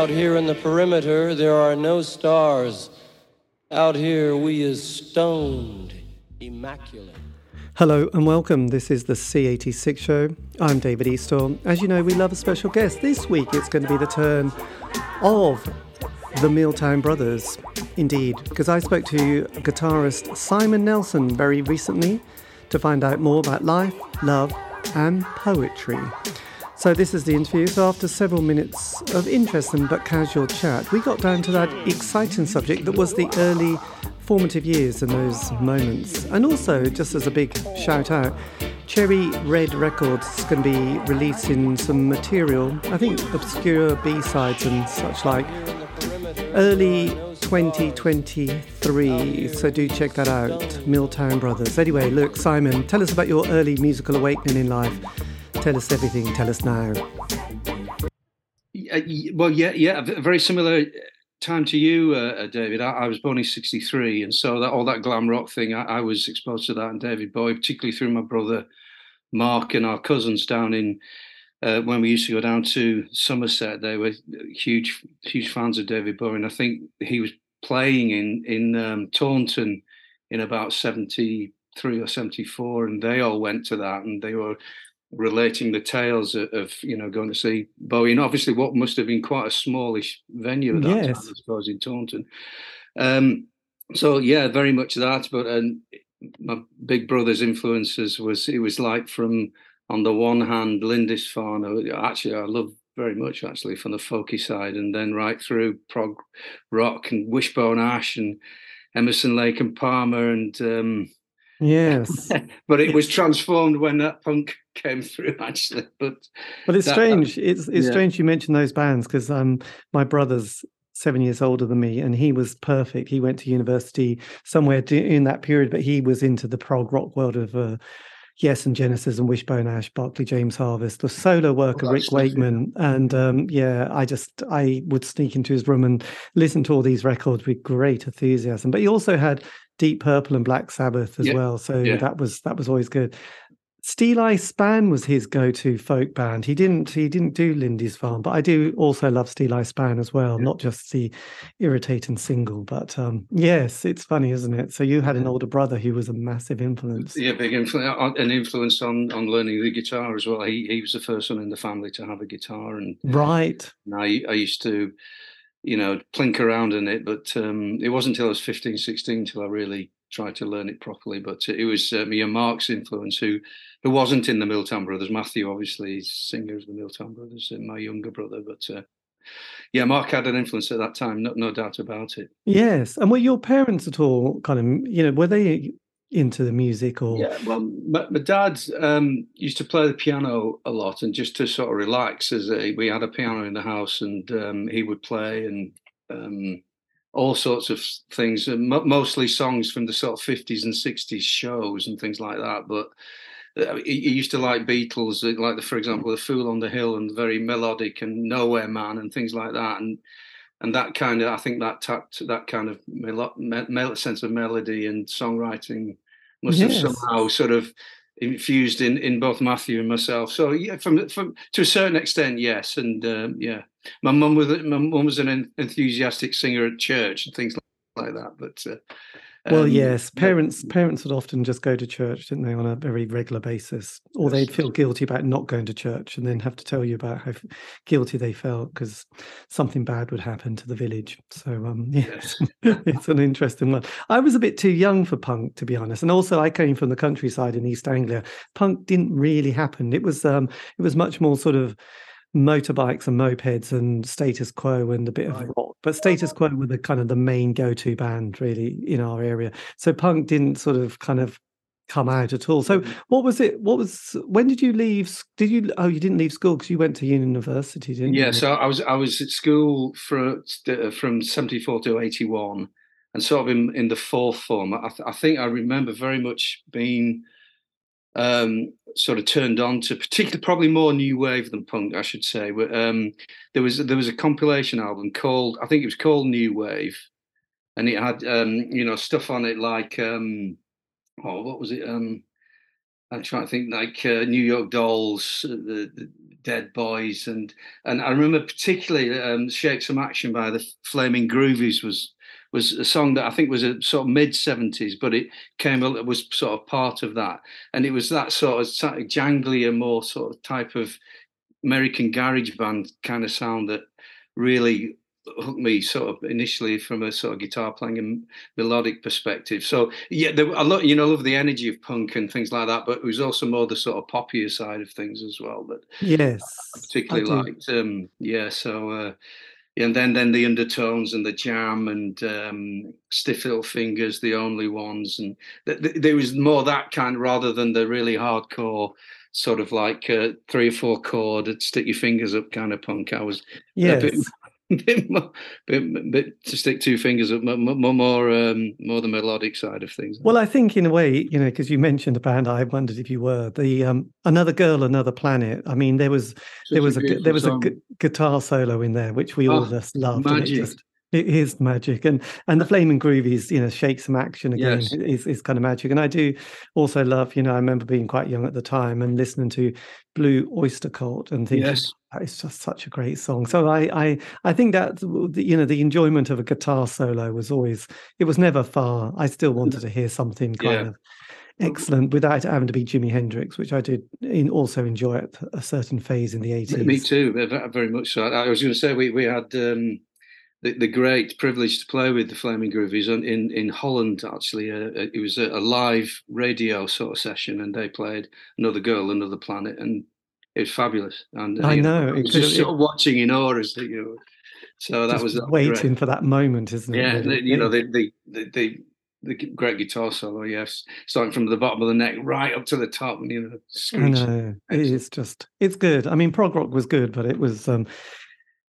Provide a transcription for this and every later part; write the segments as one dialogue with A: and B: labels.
A: Out here in the perimeter, there are no stars. Out here, we is stoned, immaculate.
B: Hello and welcome. This is the C86 show. I'm David Eastaugh. As you know, we love a special guest. This week it's going to be the turn of the Milltown Brothers. Indeed, because I spoke to guitarist Simon Nelson very recently to find out more about life, love, and poetry. So, this is the interview. So, after several minutes of interesting but casual chat, we got down to that exciting subject that was the early formative years and those moments. And also, just as a big shout out, Cherry Red Records to be releasing some material, I think obscure B sides and such like, early 2023. So do check that out, Milltown Brothers. Anyway, look, Simon, tell us about your early musical awakening in life. Tell us everything. Tell us now.
C: Uh, well, yeah, yeah, very similar time to you, uh, uh, David. I, I, was born in '63, and so that all that glam rock thing, I, I, was exposed to that. And David Bowie, particularly through my brother Mark and our cousins down in uh, when we used to go down to Somerset. They were huge, huge fans of David Bowie, and I think he was playing in in um, Taunton in about '73 or '74, and they all went to that, and they were relating the tales of, of, you know going to see Bowie, and obviously what must have been quite a smallish venue at that yes. time, I suppose, in Taunton. Um, so yeah, very much that. But um, my big brother's influences was it was like from on the one hand Lindisfarne. Actually, I love very much actually from the folky side, and then right through prog rock and Wishbone Ash and Emerson Lake and Palmer and um,
B: Yes,
C: but it was transformed when that punk came through, actually. But
B: but it's that, strange. That, it's it's yeah. strange you mentioned those bands because um my brother's seven years older than me, and he was perfect. He went to university somewhere in that period, but he was into the prog rock world of. Uh, Yes, and Genesis and Wishbone Ash, Barclay James Harvest, the solo work oh, of Rick Wakeman. And um, yeah, I just I would sneak into his room and listen to all these records with great enthusiasm. But he also had Deep Purple and Black Sabbath as yeah. well. So yeah. that was that was always good. Steel Steeleye Span was his go-to folk band. He didn't he didn't do Lindisfarne, but I do also love Steel Steeleye Span as well. Yeah. Not just the irritating single, but um, yes, it's funny, isn't it? So you had an older brother who was a massive influence.
C: Yeah, big influence, uh, an influence on on learning the guitar as well. He he was the first one in the family to have a guitar, and
B: right.
C: And I I used to you know, plink around in it. But um, it wasn't until I was 15, 16 until I really tried to learn it properly. But it was uh, me and Mark's influence, who who wasn't in the Milltown Brothers. Matthew, obviously, he's singer of the Milltown Brothers, and my younger brother. But uh, yeah, Mark had an influence at that time, no, no doubt about it.
B: Yes, and were your parents at all kind of, you know, were they into the music or
C: yeah well my, my dad um, used to play the piano a lot and just to sort of relax as a, we had a piano in the house and um, he would play and um, all sorts of things mostly songs from the sort of 50s and 60s shows and things like that but uh, he, he used to like Beatles, like the, for example, "The Fool on the Hill" and very melodic and "Nowhere Man" and things like that. And and that kind of I think that tapped that kind of mel- mel- sense of melody and songwriting must yes. have somehow sort of infused in in both Matthew and myself. So yeah, from from to a certain extent, yes, and um, yeah, my mum was my mum was an enthusiastic singer at church and things like that. But uh,
B: well, um, yes, parents parents would often just go to church, didn't they, on a very regular basis, or they'd feel guilty about not going to church, and then have to tell you about how guilty they felt because something bad would happen to the village. So, um, yes, it's an interesting one. I was a bit too young for punk, to be honest, and also I came from the countryside in East Anglia. Punk didn't really happen. It was um, it was much more sort of motorbikes and mopeds and status quo and a bit right. of rock but status quo were the kind of the main go-to band really in our area so punk didn't sort of kind of come out at all so mm-hmm. what was it what was when did you leave did you oh you didn't leave school because you went to university didn't
C: yeah,
B: you
C: yeah so i was i was at school for uh, from 74 to 81 and sort of in, in the fourth form I, th- I think i remember very much being um, sort of turned on to, particularly probably more new wave than punk, I should say. But um, there was there was a compilation album called I think it was called New Wave, and it had um, you know stuff on it like um, oh what was it? Um, I'm trying to think like uh, New York Dolls, uh, the, the, Dead Boys, and and I remember particularly um, "Shake Some Action" by the Flaming Groovies was was a song that I think was a sort of mid seventies, but it came it was sort of part of that, and it was that sort of jangly and more sort of type of American garage band kind of sound that really hooked me sort of initially from a sort of guitar playing and melodic perspective. So yeah, there, I love you know I love the energy of punk and things like that, but it was also more the sort of poppier side of things as well. But
B: yes,
C: I particularly I liked. Um, yeah, so. Uh, and then then the undertones and the jam and um, stiff little fingers, the only ones, and th- th- there was more that kind rather than the really hardcore sort of like uh, three or four chord, stick your fingers up kind of punk. I was
B: yes.
C: a bit, bit, more, bit, bit to stick two fingers up, more more um, more the melodic side of things.
B: Well, I think in a way, you know, because you mentioned a band, I wondered if you were the um, another girl, another planet. I mean, there was Such there was a, a there was song. a gu- guitar solo in there, which we oh, all just loved.
C: Magic. Just,
B: it is magic, and and the flaming groovies, you know, shake some action again yes. is is kind of magic. And I do also love, you know, I remember being quite young at the time and listening to Blue Oyster Cult and thinking yes. it's just such a great song. So I I I think that you know the enjoyment of a guitar solo was always it was never far. I still wanted to hear something kind yeah. of excellent without having to be Jimi Hendrix, which I did in, also enjoy at a certain phase in the eighties.
C: Me too, very much so. I was going to say we we had. Um the, the, great privilege to play with the Flaming Groovies in in Holland. Actually, uh, uh, it was a, a, live radio sort of session, and they played "Another Girl, Another Planet," and it was fabulous. And
B: uh, I know,
C: know just it, sort of watching in awe as you know. So that was
B: waiting
C: great.
B: for that moment, isn't
C: it? Yeah, really? you know the the, the the the great guitar solo, yes, starting from the bottom of the neck right up to the top, and you know,
B: I know it is just it's good. I mean, prog rock was good, but it was um,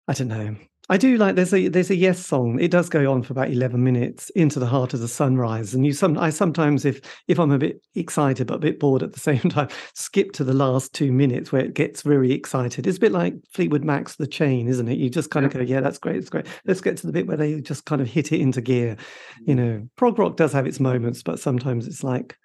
B: I don't know. I do like there's a there's a yes song. It does go on for about eleven minutes into the heart of the sunrise, and you some I sometimes if if I'm a bit excited but a bit bored at the same time, skip to the last two minutes where it gets very excited. It's a bit like Fleetwood Mac's The Chain, isn't it? You just kind of go, yeah, that's great, it's great. Let's get to the bit where they just kind of hit it into gear. You mm. know, prog rock does have its moments, but sometimes it's like,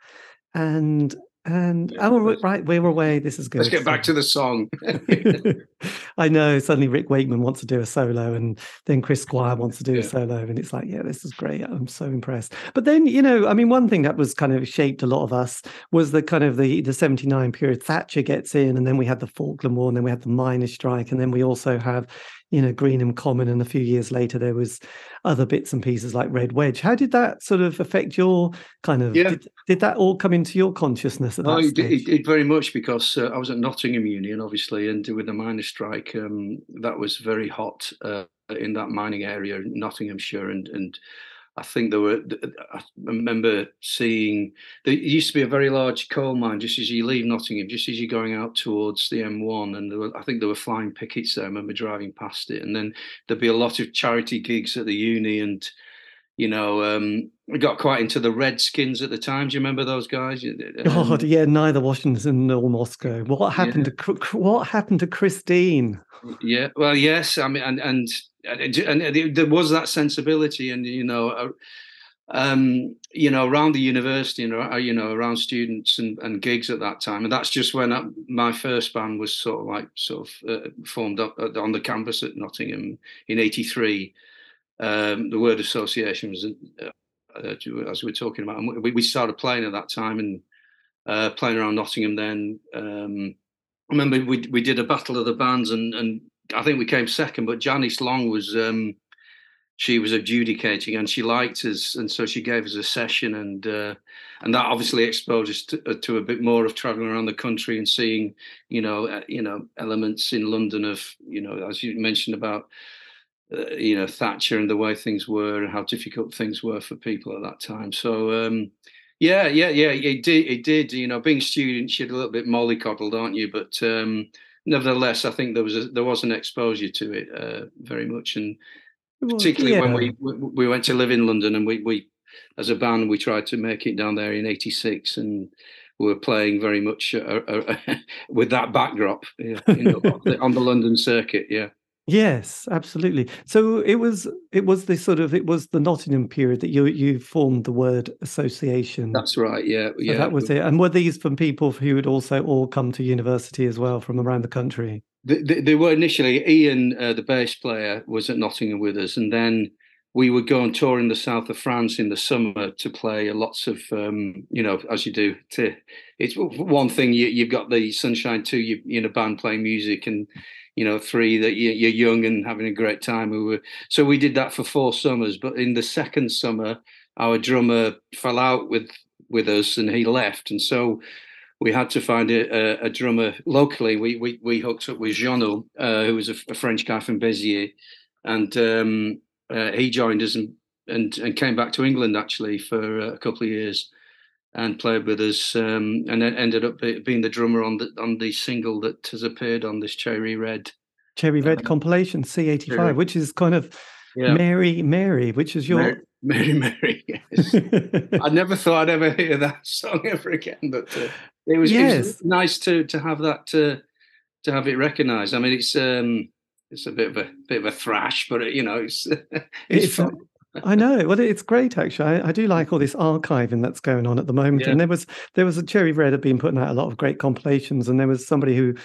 B: and and yeah, oh, right, we're away. This is good.
C: Let's get back to the song.
B: I know. Suddenly, Rick Wakeman wants to do a solo, and then Chris Squire wants to do yeah. a solo, and it's like, yeah, this is great. I'm so impressed. But then, you know, I mean, one thing that was kind of shaped a lot of us was the kind of the the '79 period. Thatcher gets in, and then we had the Falkland War, and then we had the miners' strike, and then we also have you know Greenham Common, and a few years later there was other bits and pieces like Red Wedge. How did that sort of affect your kind of? Yeah. Did, did that all come into your consciousness at that oh,
C: it did, it very much because uh, I was at Nottingham Union, obviously, and with the miners' strike, um, that was very hot uh, in that mining area, in Nottinghamshire, and and I think there were. I remember seeing there used to be a very large coal mine just as you leave Nottingham, just as you're going out towards the M1, and were, I think there were flying pickets there. I remember driving past it, and then there'd be a lot of charity gigs at the uni, and you know, um, we got quite into the Redskins at the time. Do you remember those guys?
B: Um, God, yeah, neither Washington nor Moscow. What happened yeah. to what happened to Christine?
C: Yeah, well, yes, I mean, and and and there was that sensibility, and you know, uh, um, you know, around the university and uh, you know, around students and, and gigs at that time, and that's just when I, my first band was sort of like sort of uh, formed up on the campus at Nottingham in '83. Um, the word association was, uh, uh, as we were talking about, and we, we started playing at that time and playing around Nottingham. Then um, I remember we we did a battle of the bands and and I think we came second, but Janice Long was um, she was adjudicating and she liked us, and so she gave us a session, and uh, and that obviously exposed us to, uh, to, a bit more of traveling around the country and seeing, you know, uh, you know, elements in London of, you know, as you mentioned about. Uh, you know Thatcher and the way things were and how difficult things were for people at that time. So um, yeah, yeah, yeah, it did. It did. You know, being students, you're a little bit mollycoddled, aren't you? But um, nevertheless, I think there was a, there was an exposure to it uh, very much, and particularly well, yeah. when we we went to live in London, and we we as a band we tried to make it down there in '86, and we were playing very much uh, uh, with that backdrop, you know, on the London circuit. Yeah.
B: Yes, absolutely. So it was it was the sort of it was the Nottingham period that you you formed the word association.
C: That's right. Yeah,
B: So
C: yeah.
B: that was it. And were these from people who had also all come to university as well from around the country?
C: They, they, they were initially Ian, uh, the bass player, was at Nottingham with us, and then we would go on tour in the south of France in the summer to play lots of, um, you know, as you do. To it's one thing you, you've got the sunshine. Two, you in a band playing music, and you know, three that you, you're young and having a great time. We were so we did that for four summers. But in the second summer, our drummer fell out with with us, and he left, and so we had to find a, a, drummer locally. We, we we hooked up with Jeannot, uh, who was a, a, French guy from Béziers, and um, uh, he joined us and, and and came back to England actually for a couple of years and played with us, um, and then ended up being the drummer on the on the single that has appeared on this Cherry Red.
B: Cherry Red um, compilation C85, which is kind of yeah. Mary Mary, which is your
C: Mary Mary. Mary yes. I never thought I'd ever hear that song ever again, but uh, it, was, yes. it was nice to to have that to to have it recognised. I mean, it's um it's a bit of a bit of a thrash, but you know, it's it's,
B: it's I know. Well, it's great actually. I, I, do like all this archiving that's going on at the moment. Yeah. And there was there was a Cherry Red had been putting out a lot of great compilations, and there was somebody who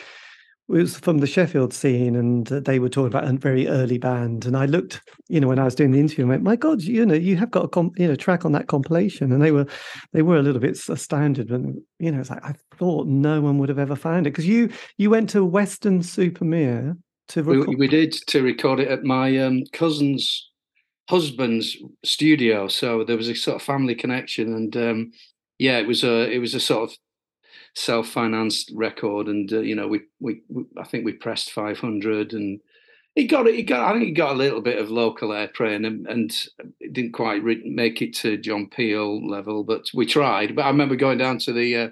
B: was from the Sheffield scene, and they were talking about a very early band. And I looked, you know, when I was doing the interview, and went, "My God, you know, you have got a com- you know track on that compilation." And they were they were a little bit astounded, and you know, it's like I thought no one would have ever found it because you you went to Weston-super-Mare to
C: record. We, we, did to record it at my um, cousin's husband's studio, so there was a sort of family connection, and um, yeah, it was a it was a sort of self-financed record, and uh, you know, we, we, we I think we pressed 500, and it got it got I think it got a little bit of local airplay, and and it didn't quite re- make it to John Peel level, but we tried. But I remember going down to the uh,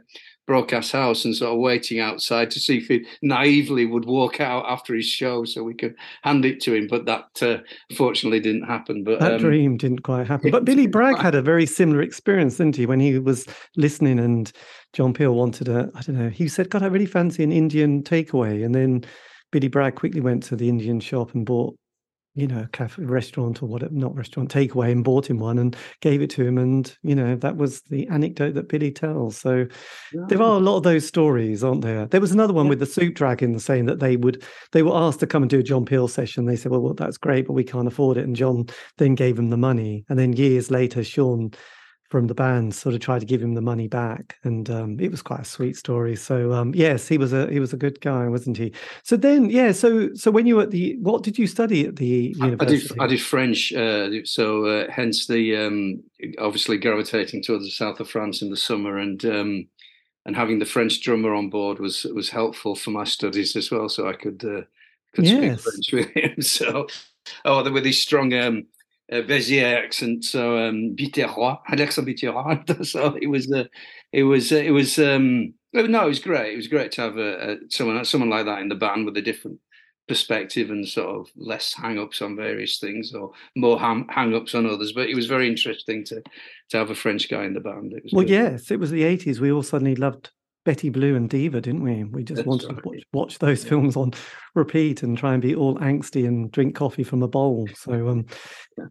C: broadcast house and sort of waiting outside to see if he naively would walk out after his show so we could hand it to him. But that uh, fortunately didn't happen. But
B: that um, dream didn't quite happen. But Billy Bragg had a very similar experience, didn't he, when he was listening and John Peel wanted a, I don't know, he said, God, I really fancy an Indian takeaway. And then Billy Bragg quickly went to the Indian shop and bought you know, a cafe restaurant or what not restaurant takeaway and bought him one and gave it to him. And, you know, that was the anecdote that Billy tells. So yeah. there are a lot of those stories, aren't there? There was another one yeah. with the Soup Dragon saying that they would they were asked to come and do a John Peel session. They said, Well, well that's great, but we can't afford it. And John then gave them the money. And then years later, Sean from the band sort of tried to give him the money back and um, it was quite a sweet story. So um, yes he was a he was a good guy wasn't he? So then yeah so so when you were at the what did you study at the university
C: i did, I did french uh, so uh, hence the um, obviously gravitating towards the south of france in the summer and um, and having the french drummer on board was was helpful for my studies as well so i could uh, could yes. speak french with him. So oh with these strong um, uh, Béziers accent, so um, Biterrois, accent Biterrois. so it was, uh, it was, uh, it was. Um, no, it was great. It was great to have a, a, someone, someone like that in the band with a different perspective and sort of less hang-ups on various things or more hang-ups on others. But it was very interesting to to have a French guy in the band. It was
B: well, good. yes, it was the eighties. We all suddenly loved Betty Blue and Diva, didn't we? We just That's wanted right. to watch, watch those yeah. films on repeat and try and be all angsty and drink coffee from a bowl. So um,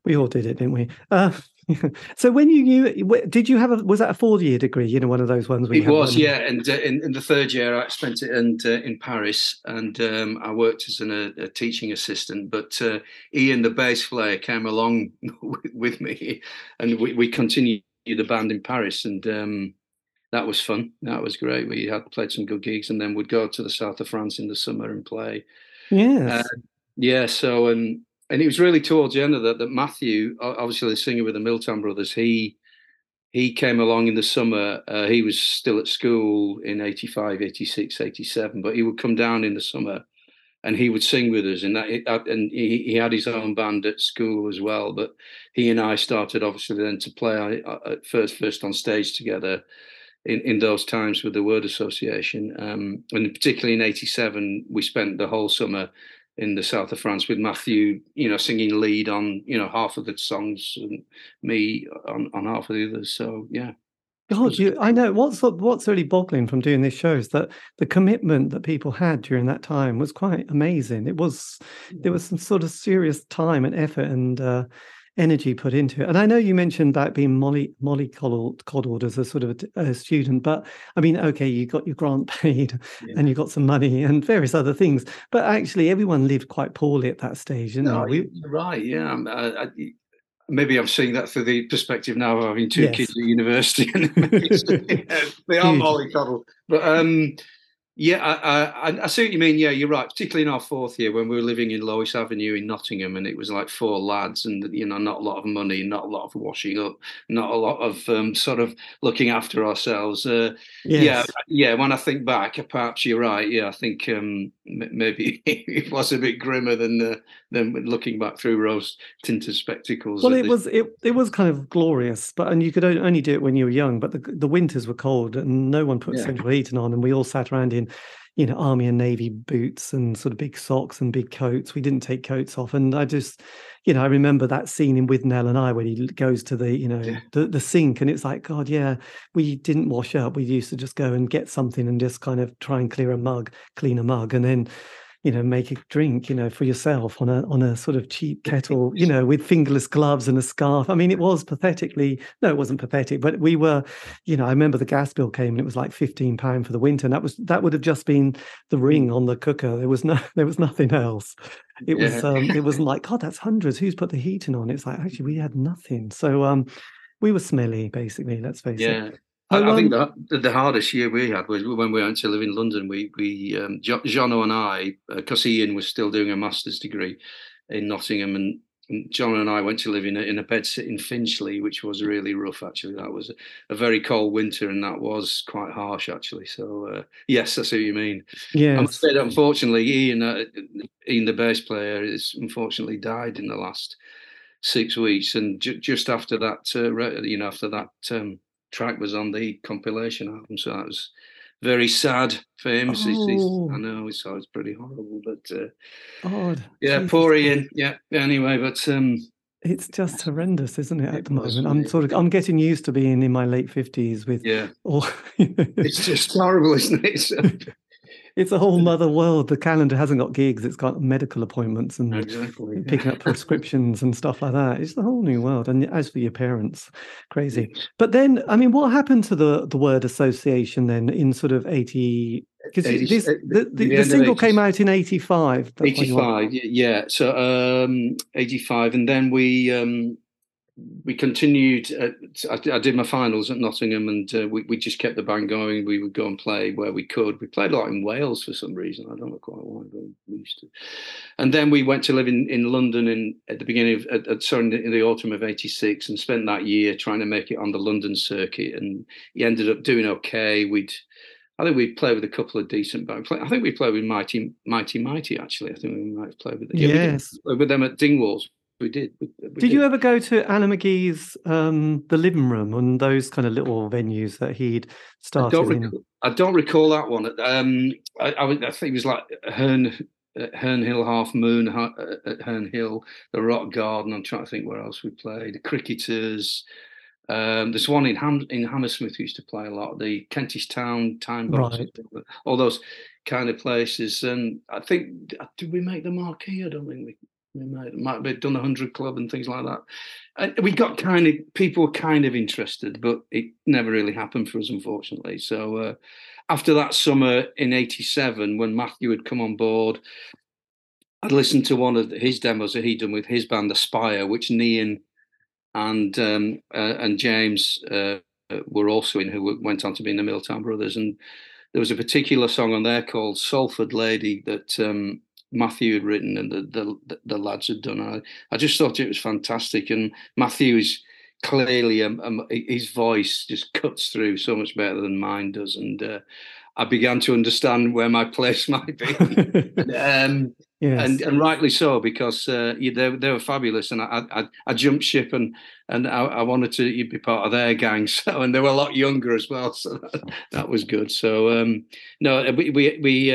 B: we all did it, didn't we? Uh, so when you knew, did you have a? Was that a four-year degree? You know, one of those ones.
C: It was, one? yeah. And uh, in, in, the third year, I spent it in, uh, in Paris, and um, I worked as an, a, a, teaching assistant. But uh, Ian, the bass player, came along with me, and we, we continued the band in Paris, and. Um, that was fun. That was great. We had played some good gigs, and then we'd go to the south of France in the summer and play.
B: Yes.
C: Uh, yeah. So and and it was really towards the end of that that Matthew, obviously the singer with the Milltown Brothers, he he came along in the summer. Uh, he was still at school in 85, 86, 87, but he would come down in the summer and he would sing with us. And that, and he, he had his own band at school as well. But he and I started obviously then to play at first first on stage together in, in those times with the word association. Um, and particularly in 87, we spent the whole summer in the south of France with Matthew, you know, singing lead on, you know, half of the songs and me on, on half of the others. So, yeah.
B: God, you, I know what's what's really boggling from doing this show is that the commitment that people had during that time was quite amazing. It was there was some sort of serious time and effort and uh, energy put into it. And I know you mentioned that being molly molly coddled, coddled as a sort of a, a, student, but I mean, okay, you got your grant paid yeah. and you got some money and various other things, but actually everyone lived quite poorly at that stage. Know,
C: no, we, right? Yeah, I, I, maybe I'm seeing that through the perspective now of having two yes. kids at university, and they are mollycoddled. But um, yeah, I, I, I, see what you mean. Yeah, you're right. Particularly in our fourth year when we were living in Lois Avenue in Nottingham, and it was like four lads, and you know, not a lot of money, not a lot of washing up, not a lot of um, sort of looking after ourselves. Uh, yes. Yeah, yeah. When I think back, perhaps you're right. Yeah, I think um, maybe it was a bit grimmer than uh, than looking back through rose tinted spectacles.
B: Well, it was it it was kind of glorious, but and you could only do it when you were young. But the the winters were cold, and no one put yeah. central heating on, and we all sat around in you know, army and navy boots and sort of big socks and big coats. We didn't take coats off, and I just, you know, I remember that scene in Withnail and I when he goes to the, you know, yeah. the, the sink, and it's like, God, yeah, we didn't wash up. We used to just go and get something and just kind of try and clear a mug, clean a mug, and then you know make a drink you know for yourself on a on a sort of cheap kettle you know with fingerless gloves and a scarf. I mean it was pathetically no it wasn't pathetic but we were you know i remember the gas bill came and it was like 15 pound for the winter and that was that would have just been the ring on the cooker. There was no there was nothing else. It was um it wasn't like god that's hundreds. Who's put the heating on? It's like actually we had nothing. So um we were smelly basically let's face
C: yeah.
B: it
C: I, I, think the, the hardest year we had was when we went to live in London. We we um, Jono and I, because uh, Ian was still doing a master's degree in Nottingham, and, and John and I went to live in a, in a bed sit in Finchley, which was really rough. Actually, that was a, a very cold winter, and that was quite harsh actually. So uh, yes, I see what you mean.
B: Yeah,
C: I'm afraid, unfortunately, Ian, uh, Ian, the bass player, is unfortunately died in the last six weeks, and ju- just after that, uh, you know, after that. Um, track was on the compilation album, so that was very sad for him. Oh. I know, so it's pretty horrible, but uh,
B: oh,
C: yeah, Jesus poor Ian. Yeah. Anyway, but um,
B: it's just horrendous, isn't it? At the moment, I'm sort of I'm getting used to being in my late fifties with
C: yeah. All, it's just horrible, isn't it?
B: it's a whole other world. The calendar hasn't got gigs; it's got medical appointments and exactly. picking up prescriptions and stuff like that. It's the whole new world. And as for your parents, crazy. But then, I mean, what happened to the the word association then in sort of eighty? Because this uh, the, the, the single came out in eighty five.
C: Eighty five, yeah. So um, eighty five, and then we. Um, we continued. Uh, I, I, did my finals at Nottingham, and uh, we, we just kept the band going. We would go and play where we could. We played a lot in Wales for some reason. I don't know quite why, but we used to. And then we went to live in, in London in at the beginning of at, at, sorry in the autumn of '86, and spent that year trying to make it on the London circuit. And he ended up doing okay. We'd I think we played with a couple of decent bands. I think we played with Mighty Mighty Mighty actually. I think we might have played with them.
B: Yes.
C: Yeah, with them at Dingwalls we did. We, we
B: did, did, you ever go to Alan McGee's um, the living room and those kind of little venues that he'd started?
C: I don't, recall, I don't recall that one. Um, I, I, I, think it was like Herne uh, Herne Hill Half Moon uh, at Herne Hill, the Rock Garden. I'm trying to think where else we played. The Cricketers. Um, there's one in Ham, in Hammersmith used to play a lot. The Kentish Town Time Box, right. all those kind of places. And I think did we make the marquee? I don't think we we might might have done a hundred club and things like that. And we got kind of people were kind of interested, but it never really happened for us, unfortunately. So uh, after that summer in '87, when Matthew had come on board, I'd listened to one of his demos that he'd done with his band Aspire, which Nian and um, uh, and James uh, were also in, who went on to be in the Milltown Brothers, and there was a particular song on there called Salford Lady that um, Matthew had written and the the, the lads had done. I, I just thought it was fantastic, and Matthew is clearly um, um, his voice just cuts through so much better than mine does, and uh, I began to understand where my place might be, um, yes. and and rightly so because uh, they they were fabulous, and I, I, I jumped ship and and I, I, wanted to be part of their gang, so and they were a lot younger as well, so that, that was good. So um, no, we we we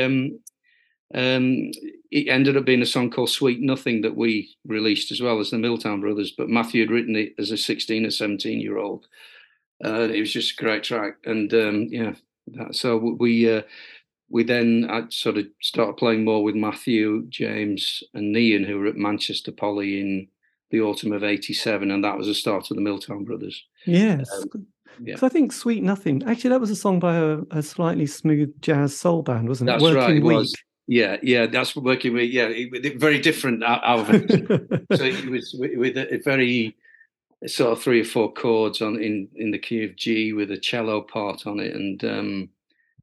C: um, it ended up being a song called Sweet Nothing that we released as well as the Milltown Brothers. But Matthew had written it as a 16 or 17 year old. Uh, it was just a great track, and um, yeah, that, so we uh, we then I sort of started playing more with Matthew, James, and Nian, who were at Manchester Poly in the autumn of '87, and that was the start of the Milltown Brothers.
B: Yes. Um, yeah. I think Sweet Nothing. Actually, that was a song by a, a slightly smooth jazz soul band, wasn't
C: it?
B: That's
C: Working right. It Week. was. Yeah, yeah, that's working with. Yeah, it, very different out so it was with a, a very sort of three or four chords on in in the key of G with a cello part on it, and um,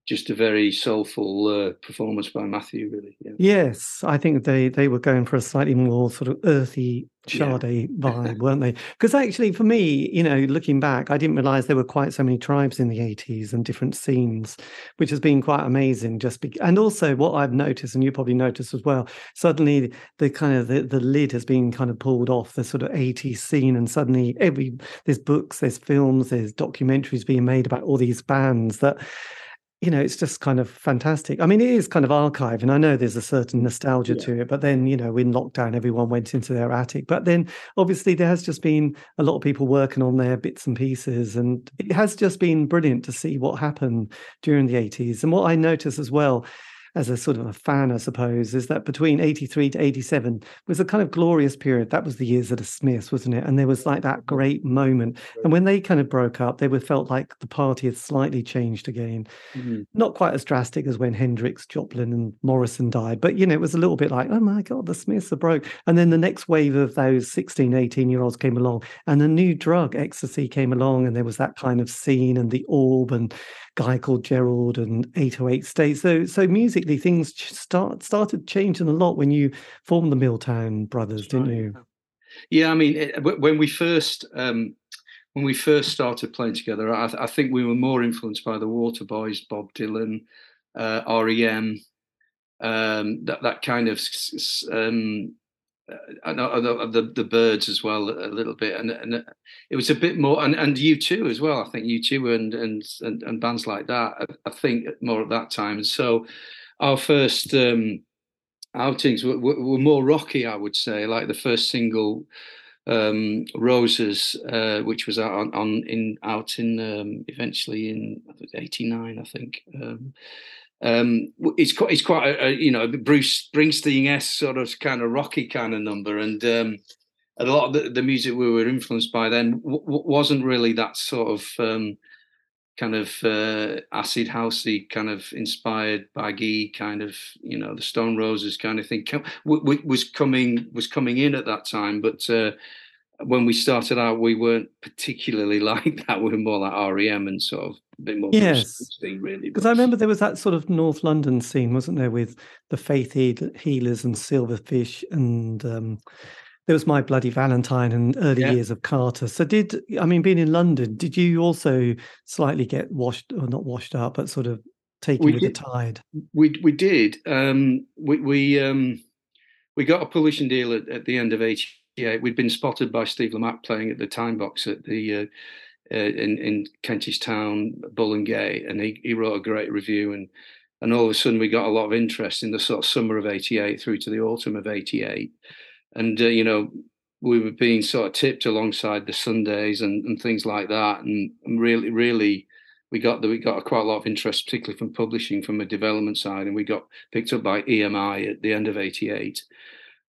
C: just a very soulful uh, performance by Matthew, really. Yeah.
B: Yes, I think they they were going for a slightly more sort of earthy Sade yeah. vibe, weren't they? Because actually, for me, you know, looking back, I didn't realize there were quite so many tribes in the 80s and different scenes, which has been quite amazing. Just be- and also what I've noticed, and you probably noticed as well, suddenly the kind of the, the lid has been kind of pulled off the sort of 80s scene, and suddenly every there's books, there's films, there's documentaries being made about all these bands that you know, it's just kind of fantastic. I mean, it is kind of archive, and I know there's a certain nostalgia yeah. to it. But then, you know, in lockdown, everyone went into their attic. But then, obviously, there has just been a lot of people working on their bits and pieces, and it has just been brilliant to see what happened during the 80s. And what I notice as well as a sort of a fan, I suppose, is that between 83 to 87 was a kind of glorious period. That was the years of the Smiths, wasn't it? And there was like that great moment. And when they kind of broke up, they were felt like the party had slightly changed again. Mm-hmm. Not quite as drastic as when Hendrix, Joplin, and Morrison died, but you know, it was a little bit like, oh my God, the Smiths are broke. And then the next wave of those 16, 18 year olds came along, and a new drug, ecstasy, came along, and there was that kind of scene and the orb and guy called Gerald and 808 States. So so musically things start started changing a lot when you formed the Milltown Brothers, That's didn't right. you?
C: Yeah, I mean it, when we first um, when we first started playing together, I, I, think we were more influenced by the Waterboys, Bob Dylan, uh, REM, um, that that kind of um, I know, the the Byrds as well a little bit, and and it was a bit more, and and U2 as well. I think U2, and and and, and bands like that. I, think more at that time, and so our first um, outings were, were, more rocky, I would say. Like the first single, um, Roses, uh, which was out on, on in out in um, eventually in '89, I think. Um, it's quite it's quite a, a you know Bruce Springsteen s sort of kind of rocky kind of number, and um, a lot of the, the, music we were influenced by then w- wasn't really that sort of um, kind of uh, acid housey kind of inspired baggy kind of you know the Stone Roses kind of thing w- w- was coming was coming in at that time, but. Uh, when we started out, we weren't particularly like that. We were more like REM and sort of a bit more
B: yes, really. Because I remember there was that sort of North London scene, wasn't there, with the Faith Healers and Silverfish, and um, there was My Bloody Valentine and early yeah. years of Carter. So, did I mean being in London? Did you also slightly get washed, or not washed up, but sort of taken we with did, the tide?
C: We we did. Um, we we um, we got a publishing deal at, at the end of '88. We'd been spotted by Steve Lamacq playing at the Time Box at the uh, uh, in in Kentish Town, Bull and he, he wrote a great review and and all of a sudden we got a lot of interest in the sort of summer of 88 through to the autumn of 88 and uh, you know we were being sort of tipped alongside the sundays and, and things like that and, and really really we got the, we got quite a lot of interest particularly from publishing from a development side and we got picked up by emi at the end of 88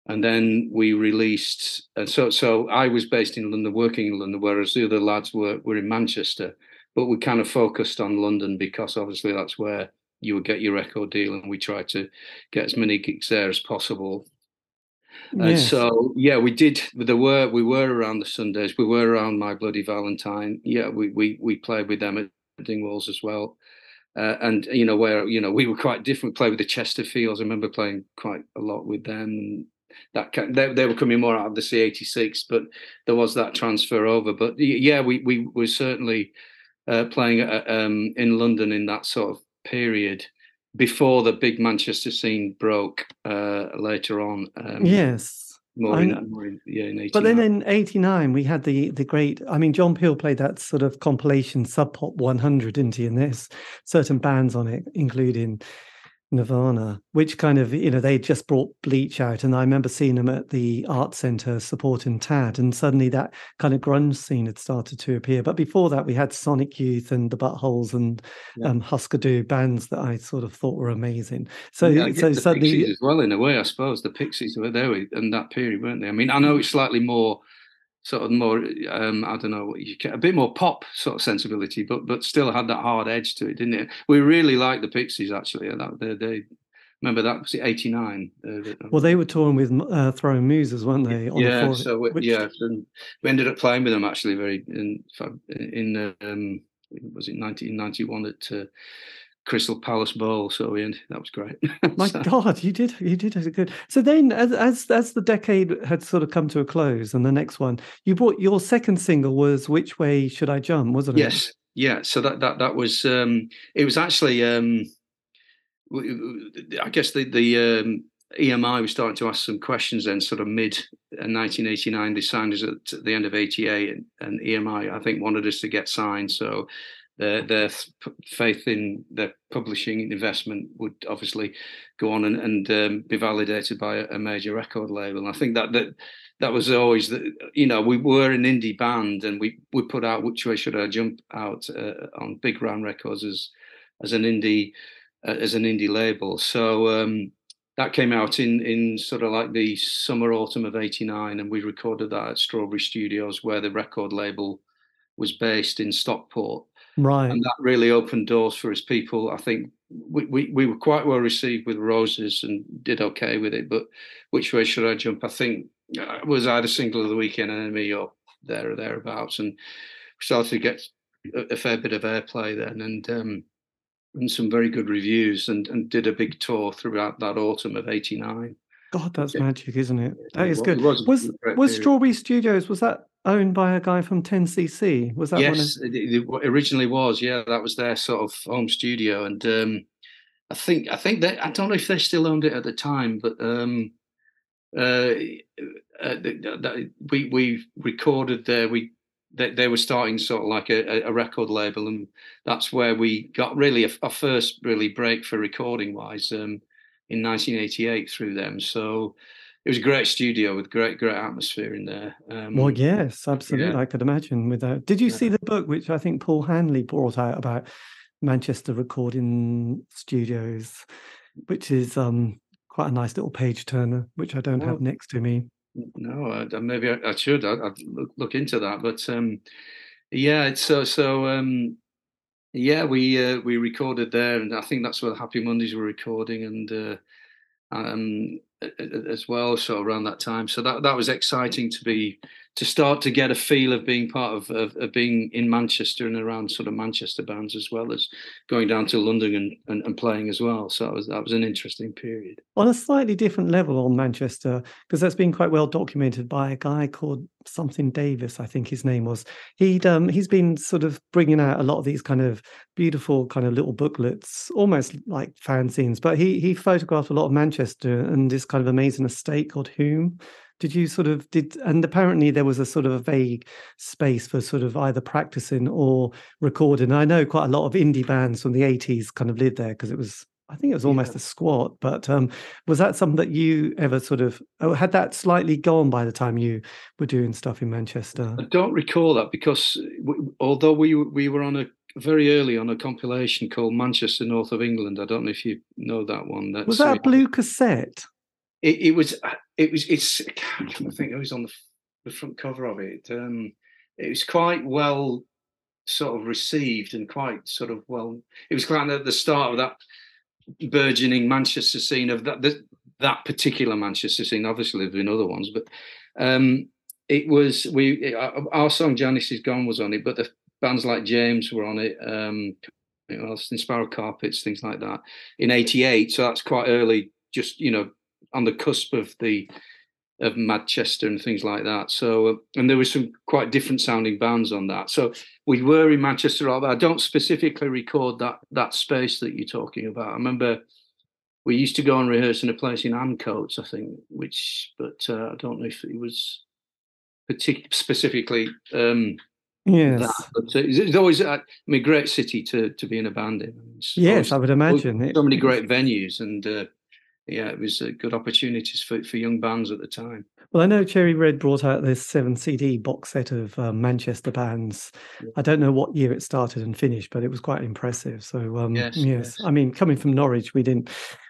C: and then we released and so so i was based in london working in london whereas the other lads were were in manchester but we kind of focused on london because obviously that's where you would get your record deal and we tried to get as many gigs there as possible yes. and so yeah we did there were we were around the sundays we were around my bloody valentine yeah we we, we played with them at dingwalls as well uh, and you know where you know we were quite different. We played with the Chesterfields. I remember playing quite a lot with them that they, they were coming more out of the C86, but there was that transfer over. But yeah, we we were certainly uh, playing uh, um, in London in that sort of period before the big Manchester scene broke uh, later on.
B: Um, yes.
C: More in, more in, yeah, in
B: but then in '89 we had the the great. I mean, John Peel played that sort of compilation Sub Pop 100, didn't he? And there's certain bands on it, including Nirvana, which kind of, you know, they just brought Bleach out. And I remember seeing them at the art center supporting Tad. And suddenly that kind of grunge scene had started to appear. But before that, we had Sonic Youth and the Buttholes and yeah. um, Husker Du bands that I sort of thought were amazing. So,
C: yeah,
B: so
C: suddenly. Pixies as well, in a way, I suppose. The Pixies were there in that period, weren't they? I mean, I know it's slightly more sort of more um, I don't know what you a bit more pop sort of sensibility, but but still had that hard edge to it, didn't it? We really liked the Pixies actually. That they, they remember that was eighty nine. Uh,
B: well, they were touring with uh, Throwing Muses, weren't they?
C: yeah, the so we, which... yeah, and we ended up playing with them actually very in in um, was it nineteen ninety one at. Uh, Crystal Palace Bowl. So that was great.
B: My so. God, you did you did a good. So then, as, as as the decade had sort of come to a close, and the next one, you brought your second single was "Which Way Should I Jump?" Wasn't
C: it? Yes, yeah. So that that that was um, it was actually um, I guess the the um, EMI was starting to ask some questions then, sort of mid 1989. They signed us at the end of 88, and, and EMI I think wanted us to get signed. So their, their faith in their publishing investment would obviously go on and, and um, be validated by a, major record label. And I think that that that was always the you know we were an indie band and we we put out which way should I jump out uh, on Big Round Records as as an indie uh, as an indie label. So um, that came out in in sort of like the summer autumn of '89, and we recorded that at Strawberry Studios, where the record label was based in Stockport.
B: Right.
C: And that really opened doors for his people. I think we, we, we were quite well received with Roses and did okay with it. But which way should I jump? I think uh, it was either single of the week in NME or there or thereabouts. And started to get a, a fair bit of airplay then and um, and some very good reviews and, and did a big tour throughout that autumn of 89.
B: God, that's yeah. magic, isn't it? That is good. Was was, was Strawberry Studios? Was that owned by a guy from 10cc? Was that
C: yes? Of... It, originally was. Yeah, that was their sort of home studio, and um, I think I think that I don't know if they still owned it at the time, but um, uh, uh, we we recorded there. We they, they were starting sort of like a, a, record label, and that's where we got really a, our first really break for recording wise. Um, in 1988 through them. So it was a great studio with great, great atmosphere in there.
B: Um, well, yes, absolutely. Yeah. I could imagine with that. Did you yeah. see the book, which I think Paul Hanley brought out about Manchester recording studios, which is um, quite a nice little page turner, which I don't have next to me.
C: No, I, maybe I, I should. I, would look, look, into that. But um, yeah, it's so so. Um, yeah, we uh, we recorded there, and I think that's where Happy Mondays were recording, and uh, um, as well. So around that time, so that that was exciting to be to start to get a feel of being part of, of, of, being in Manchester and around sort of Manchester bands as well as going down to London and, and, and playing as well. So that was that was an interesting period.
B: On a slightly different level on Manchester, because that's been quite well documented by a guy called something Davis, I think his name was. He'd um he's been sort of bringing out a lot of these kind of beautiful kind of little booklets, almost like fanzines. But he he photographed a lot of Manchester and this kind of amazing estate called Hulme did you sort of did and apparently there was a sort of a vague space for sort of either practicing or recording. I know quite a lot of indie bands from the 80s kind of lived there because it was i think it was almost yeah. a squat but um, was that something that you ever sort of oh, had that slightly gone by the time you were doing stuff in manchester?
C: I don't recall that because we, although we we were on a very early on a compilation called manchester north of england i don't know if you know that one
B: That's, was that a blue cassette
C: it, it was it was it's I think it was on the, the front cover of it. Um, it was quite well sort of received and quite sort of well. It was kind of the start of that burgeoning Manchester scene of that the, that particular Manchester scene. Obviously, there've been other ones, but um, it was we our song "Janice Is Gone" was on it, but the bands like James were on it. Um, you know, Spiral Carpets, things like that, in '88. So that's quite early. Just you know, on the cusp of the of Manchester and things like that. So, uh, and there were some quite different sounding bands on that. So we were in Manchester. I don't specifically record that that space that you're talking about. I remember we used to go and rehearse in a place in Ancoats, I think, which, but uh, I don't know if it was particularly specifically um,
B: Yes,
C: that. But uh, it's always, I mean, great city to to be in a band in. It's
B: yes, I would imagine.
C: So many great venues, and uh, yeah, it was uh, good opportunities for for young bands at the time.
B: Well, I know Cherry Red brought out this seven CD box set of um, Manchester bands. Yeah. I don't know what year it started and finished, but it was quite impressive. So um, yes, yes, yes, I mean, coming from Norwich, we didn't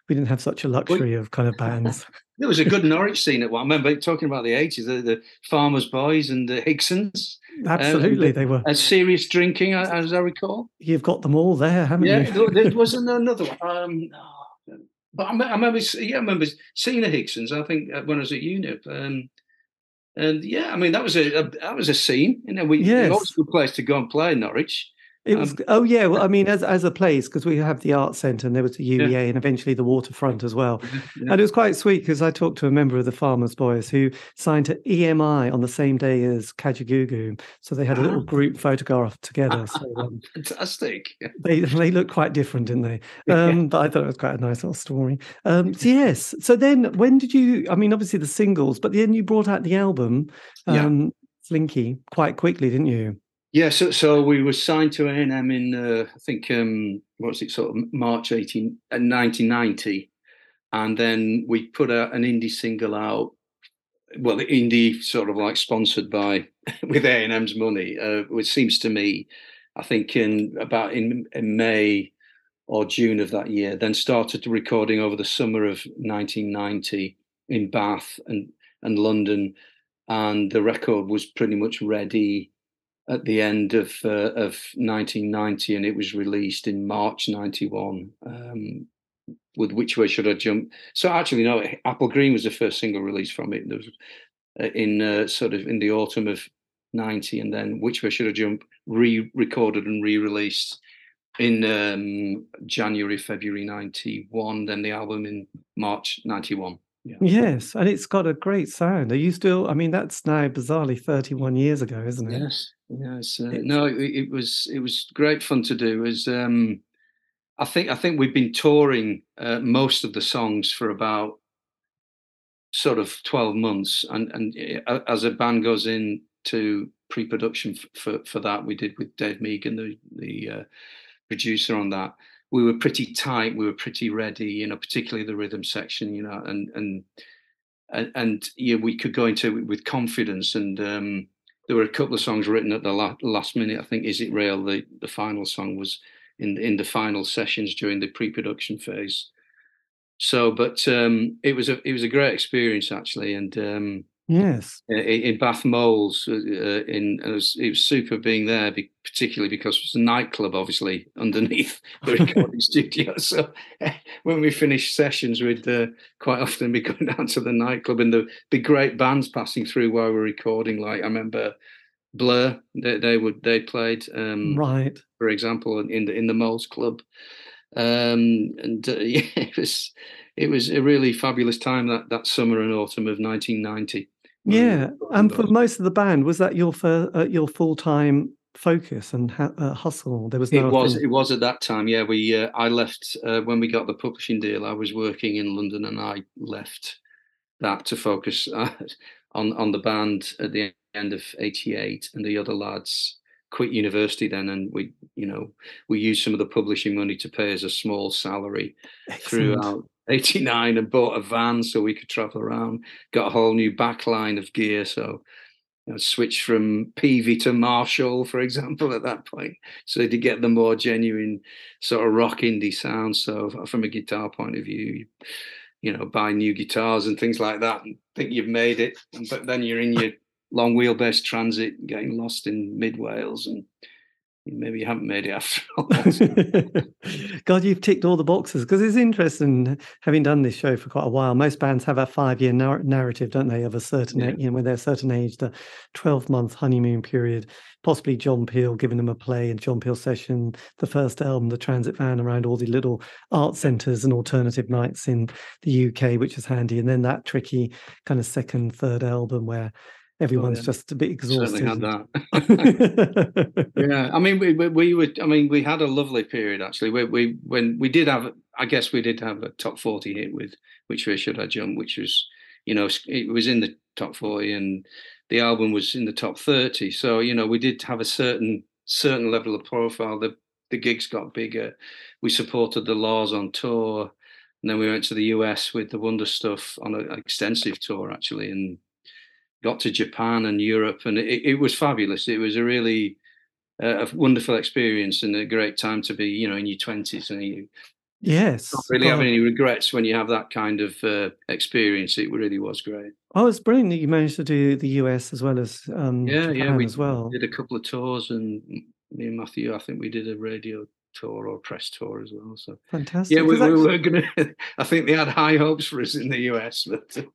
B: we didn't have such a luxury well, of kind of bands.
C: there was a good Norwich scene at one. I remember talking about the eighties, the, the, Farmers Boys and the Higsons.
B: Absolutely, um, they were.
C: And serious drinking, as I recall.
B: You've got them all there, haven't
C: yeah,
B: you?
C: Yeah, there wasn't another one. Um, but I, I remember, yeah, I remember seeing the Higsons. I think uh, when I was at UNIP, um, and yeah, I mean that was a, a, that was a scene. You know, we yes. always a good place to go and play in Norwich.
B: It was. Um, oh yeah. Well, I mean, as as a place because we have the art centre and there was the UEA yeah. and eventually the waterfront as well. Yeah. And it was quite sweet because I talked to a member of the Farmers Boys who signed to EMI on the same day as Kajagoogoo, so they had a little ah. group photograph together. So,
C: um, Fantastic.
B: They they looked quite different, didn't they? Um, but I thought it was quite a nice little story. Um, so yes. So then, when did you? I mean, obviously the singles, but then you brought out the album, um, Slinky, quite quickly, didn't you?
C: Yeah, so so we were signed to A&M in uh, I think um, was it sort of March 18, uh, 1990, and then we put out an indie single out. Well, the indie sort of like sponsored by with A&M's money, uh, which seems to me, I think in about in, in May or June of that year. Then started recording over the summer of 1990 in Bath and and London, and the record was pretty much ready at the end of uh, of 1990, and it was released in March 91. Um, with Which Way Should I Jump? So actually, no, Apple Green was the first single released from it. There was uh, in uh, sort of in the autumn of 90, and then Which Way Should I Jump re-recorded and re-released in um, January, February 91. Then the album in March 91.
B: Yeah. Yes, and it's got a great sound. Are you still? I mean, that's now bizarrely 31 years ago, isn't it?
C: Yes, yes. Uh, no, it, it, was it was great fun to do. As um, I think I think we've been touring uh, most of the songs for about sort of 12 months, and and uh, as a band goes into pre-production for for that, we did with Dave Meegan, the the uh, producer on that we were pretty tight. We were pretty ready, you know, particularly the rhythm section, you know, and and and, and yeah, we could go into it with confidence. And um, there were a couple of songs written at the la- last minute. I think "Is It Real," the the final song was in in the final sessions during the pre-production phase. So, but um, it was a it was a great experience actually, and um,
B: Yes,
C: in, Bath Moles, uh, uh, in it was, it was super being there, particularly because it was a nightclub, obviously underneath the recording studio. So when we finished sessions, we'd uh, quite often be going down to the nightclub, and there'd be great bands passing through while we were recording. Like I remember Blur, they, they would they played um,
B: right,
C: for example, in the in the Moles Club, um, and uh, yeah, it was it was a really fabulous time that that summer and autumn of 1990.
B: Yeah, and for most of the band, was that your uh, your full time focus and ha- uh, hustle? There was no.
C: It was. Thing... It was at that time. Yeah, we. Uh, I left uh, when we got the publishing deal. I was working in London, and I left that to focus uh, on on the band at the end of '88, and the other lads quit university then, and we, you know, we used some of the publishing money to pay us a small salary Excellent. throughout 89 and bought a van so we could travel around. Got a whole new backline of gear. So you know, switched from Peavey to Marshall, for example, at that point. So to get the more genuine sort of rock indie sound. So from a guitar point of view, you, you know, buy new guitars and things like that and think you've made it. But then you're in your long wheelbase transit getting lost in mid Wales and maybe you haven't made it after all.
B: God, you've ticked all the boxes because it's interesting having done this show for quite a while. Most bands have a five-year nar- narrative, don't they, of a certain, yeah. you know, when they're a certain age, the twelve-month honeymoon period. Possibly John Peel giving them a play and John Peel session, the first album, the Transit Van around all the little art centres and alternative nights in the UK, which is handy, and then that tricky kind of second, third album where everyone's oh, yeah. just a bit exhausted.
C: Certainly had that. yeah, I mean, we, we, we were. I mean, we had a lovely period actually. We, we when we did have, I guess we did have a top forty hit with "Which Way Should I Jump," which was, you know, it was in the top forty, and the album was in the top 30. So, you know, we did have a certain certain level of profile. The the gigs got bigger. We supported the La's on tour. And then we went to the US with the Wonder Stuff on an extensive tour, actually, and got to Japan and Europe. And it, it was fabulous. It was a really uh, a wonderful experience and a great time to be, you know, in your 20s. And you
B: yes,
C: not really have any regrets when you have that kind of uh, experience. It really was great.
B: Oh, it's brilliant that you managed to do the US as well as um,
C: yeah,
B: Japan
C: yeah. We
B: as well.
C: did a couple of tours, and me and Matthew, I think we did a radio tour or press tour as well. So
B: fantastic.
C: Yeah, we, we were going to. I think they had high hopes for us in the US, but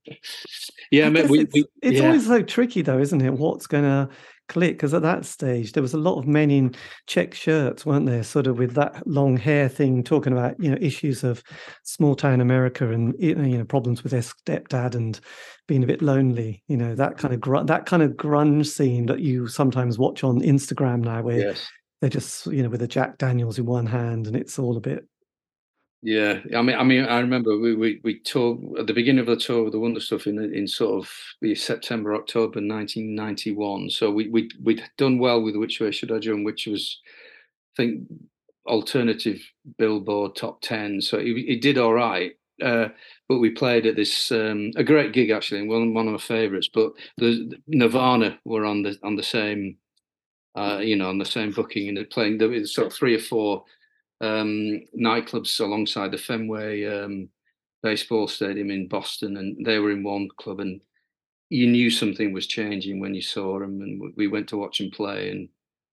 C: yeah, we,
B: it's,
C: we,
B: it's
C: yeah.
B: always so tricky, though, isn't it? What's going to click? Because at that stage, there was a lot of men in check shirts, weren't there? Sort of with that long hair thing, talking about you know issues of small town America and you know problems with their stepdad and being a bit lonely. You know that kind of gr- that kind of grunge scene that you sometimes watch on Instagram now, where
C: yes
B: they're just you know with a Jack Daniels in one hand, and it's all a bit.
C: Yeah, I mean, I mean, I remember we we we toured at the beginning of the tour with the Wonder Stuff in in sort of September October 1991. So we we we'd done well with Which Way Should I Jump, which was I think alternative Billboard top ten. So it, it did all right. Uh, but we played at this um, a great gig actually, one one of my favourites. But the Nirvana were on the on the same uh, you know, on the same booking and playing. Was sort of three or four um, nightclubs alongside the Fenway um, baseball stadium in Boston, and they were in one club. And you knew something was changing when you saw them. And we went to watch them play, and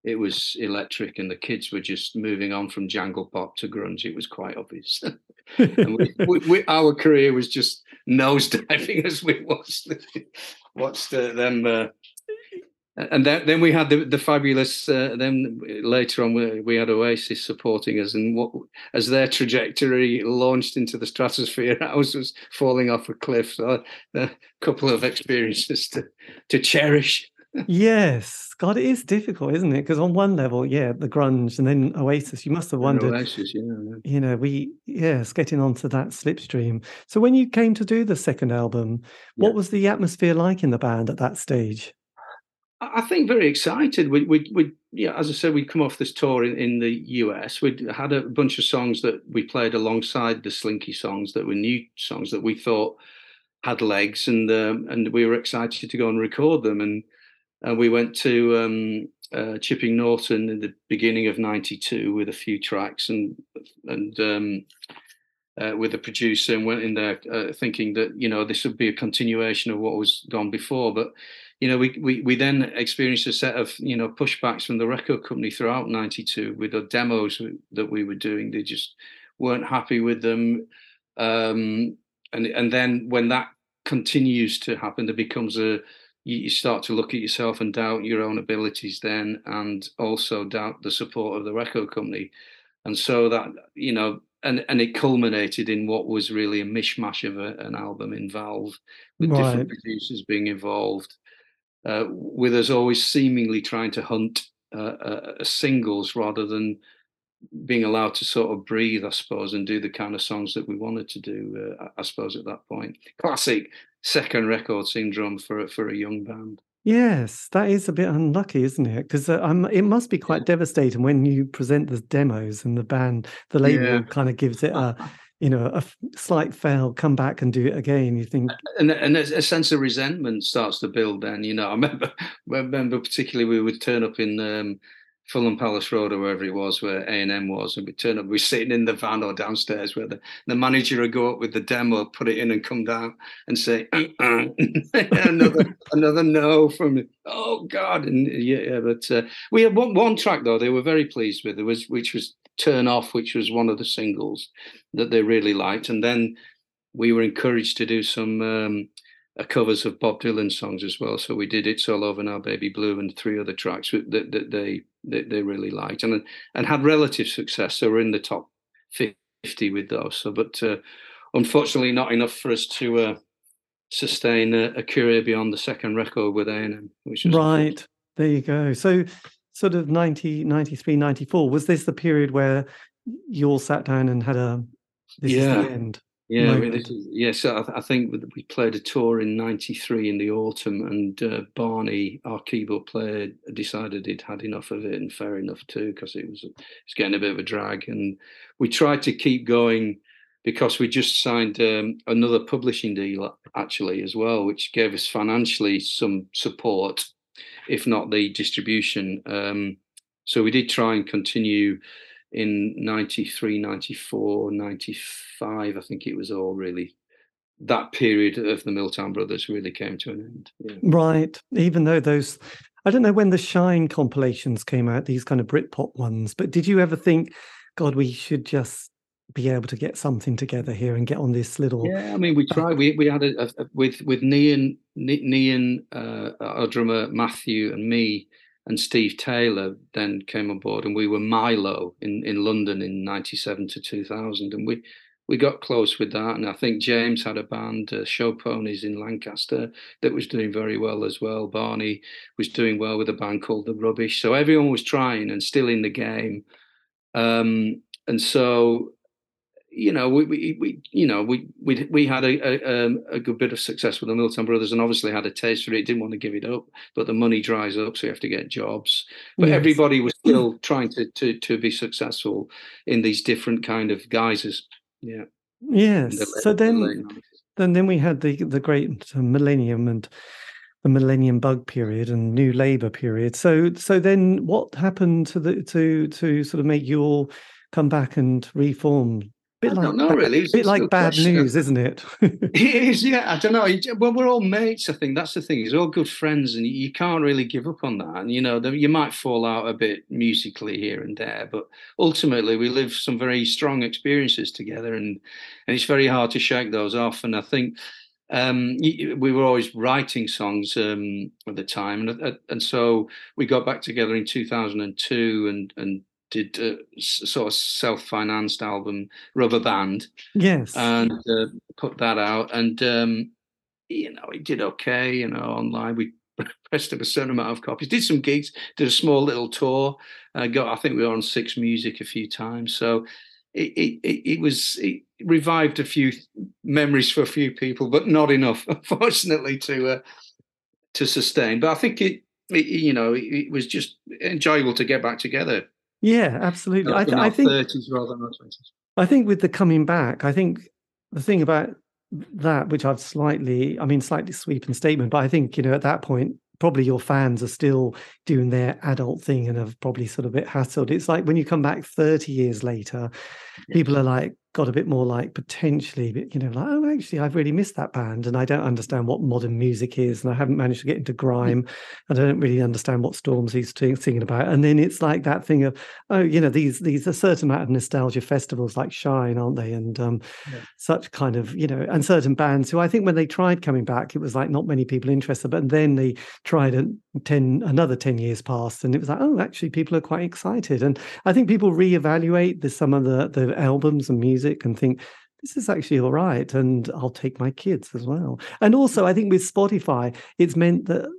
C: it was electric. And the kids were just moving on from jangle pop to grunge. It was quite obvious. and we, we, we, our career was just nosediving as we watched watched uh, them. Uh, and then, then we had the, the fabulous. Uh, then later on, we, we had Oasis supporting us, and what as their trajectory launched into the stratosphere, ours was falling off a cliff. So a couple of experiences to to cherish.
B: yes, God, it is difficult, isn't it? Because on one level, yeah, the grunge, and then Oasis. You must have wondered,
C: Oasis, yeah, yeah.
B: you know, we yes, getting onto that slipstream. So when you came to do the second album, what was the atmosphere like in the band at that stage?
C: I think very excited. We, we, we, yeah, as I said, we'd come off this tour in, in the US. We'd had a bunch of songs that we played alongside the Slinky songs that were new songs that we thought had legs, and um, and we were excited to go and record them. And uh, we went to um, uh, Chipping Norton in the beginning of '92 with a few tracks, and and um, uh, with the producer, and went in there uh, thinking that you know this would be a continuation of what was gone before, but you know, we, we, we then experienced a set of, you know, pushbacks from the record company throughout 92 with the demos that we were doing. They just weren't happy with them. Um, and, and then when that continues to happen, there becomes a, you start to look at yourself and doubt your own abilities then, and also doubt the support of the record company. And so that, you know, and, and it culminated in what was really a mishmash of a, an album in Valve with right. different producers being involved uh, with us always seemingly trying to hunt uh, uh, singles rather than being allowed to sort of breathe, I suppose, and do the kind of songs that we wanted to do. Uh, I suppose at that point, classic second record syndrome for for a young band.
B: Yes, that is a bit unlucky, isn't it? Because uh, it must be quite devastating when you present the demos and the band, the label yeah. kind of gives it a you know a slight fail come back and do it again you think
C: and, and a sense of resentment starts to build then you know i remember I remember particularly we would turn up in um, Fulham Palace Road or wherever it was where A and M was, and we'd turn up. We're sitting in the van or downstairs where the, the manager would go up with the demo, put it in, and come down and say another another no from oh god, and yeah, but uh, we had one, one track though they were very pleased with. It was which was Turn Off, which was one of the singles that they really liked. And then we were encouraged to do some um, uh, covers of Bob Dylan songs as well. So we did It's All Over Now, Baby Blue, and three other tracks that, that they, that they really liked and, and had relative success. So we're in the top 50 with those. So, but uh, unfortunately, not enough for us to uh, sustain a, a, career beyond the second record with A&M, which
B: right. There you go. So sort of 90, 93, 94, was this the period where you all sat down and had a this yeah. end?
C: Yeah, yes. I, I, think we played a tour in '93 in the autumn, and uh, Barney, our keyboard player, decided he'd had enough of it, and fair enough too, because it was it was getting a bit of a drag. And we tried to keep going because we just signed um, another publishing deal actually as well, which gave us financially some support, if not the distribution. Um, so we did try and continue in 93, 94, 95, I think it was all really that period of the Milltown Brothers really came to an end.
B: Yeah. Right. Even though those, I don't know when the Shine compilations came out, these kind of Britpop ones, but did you ever think, God, we should just be able to get something together here and get on this little.
C: Yeah, I mean, we tried. We we had a, a with with Nian Nian, uh, our drummer Matthew and me and Steve Taylor then came on board, and we were Milo in, in London in '97 to 2000, and we we got close with that. And I think James had a band, uh, Show Ponies in Lancaster, that was doing very well as well. Barney was doing well with a band called The Rubbish, so everyone was trying and still in the game. Um, and so you know, we, we, we, you know, we, we, we had a, a, um, a, good bit of success with the Milltown Brothers, and obviously had a taste for it. Didn't want to give it up, but the money dries up, so you have to get jobs. But yes. everybody was still trying to, to to be successful in these different kind of guises. Yeah.
B: Yes. The, so then, the then, then we had the the great millennium and the millennium bug period and new labor period. So so then, what happened to the to to sort of make you all come back and reform
C: bit like, know, really.
B: It's bit like bad question. news, isn't it?
C: it is, yeah. I don't know. Well, we're all mates. I think that's the thing. It's all good friends, and you can't really give up on that. And you know, you might fall out a bit musically here and there, but ultimately, we live some very strong experiences together, and and it's very hard to shake those off. And I think um, we were always writing songs um, at the time, and uh, and so we got back together in 2002 and and did a sort of self-financed album rubber band
B: yes.
C: and uh, put that out and um, you know it did okay you know online. We pressed up a certain amount of copies did some gigs did a small little tour uh, got i think we were on six music a few times so it, it, it was it revived a few memories for a few people but not enough unfortunately to uh, to sustain. But i think it, it you know it, it was just enjoyable to get back together
B: yeah, absolutely. I, th- I, think
C: thirties rather than twenties.
B: I think with the coming back, I think the thing about that, which I've slightly, I mean, slightly sweeping statement, but I think you know at that point, probably your fans are still doing their adult thing and have probably sort of a bit hassled. It's like when you come back thirty years later, yeah. people are like, got a bit more like potentially, you know, like, oh, actually, I've really missed that band and I don't understand what modern music is. And I haven't managed to get into grime and I don't really understand what Stormzy's t- singing about. And then it's like that thing of, oh, you know, these, these, a certain amount of nostalgia festivals like Shine, aren't they? And um, yeah. such kind of, you know, and certain bands who I think when they tried coming back, it was like not many people interested, but then they tried a 10, another 10 years passed and it was like, oh, actually, people are quite excited. And I think people reevaluate the, some of the, the albums and music and think this is actually all right and i'll take my kids as well and also i think with spotify it's meant that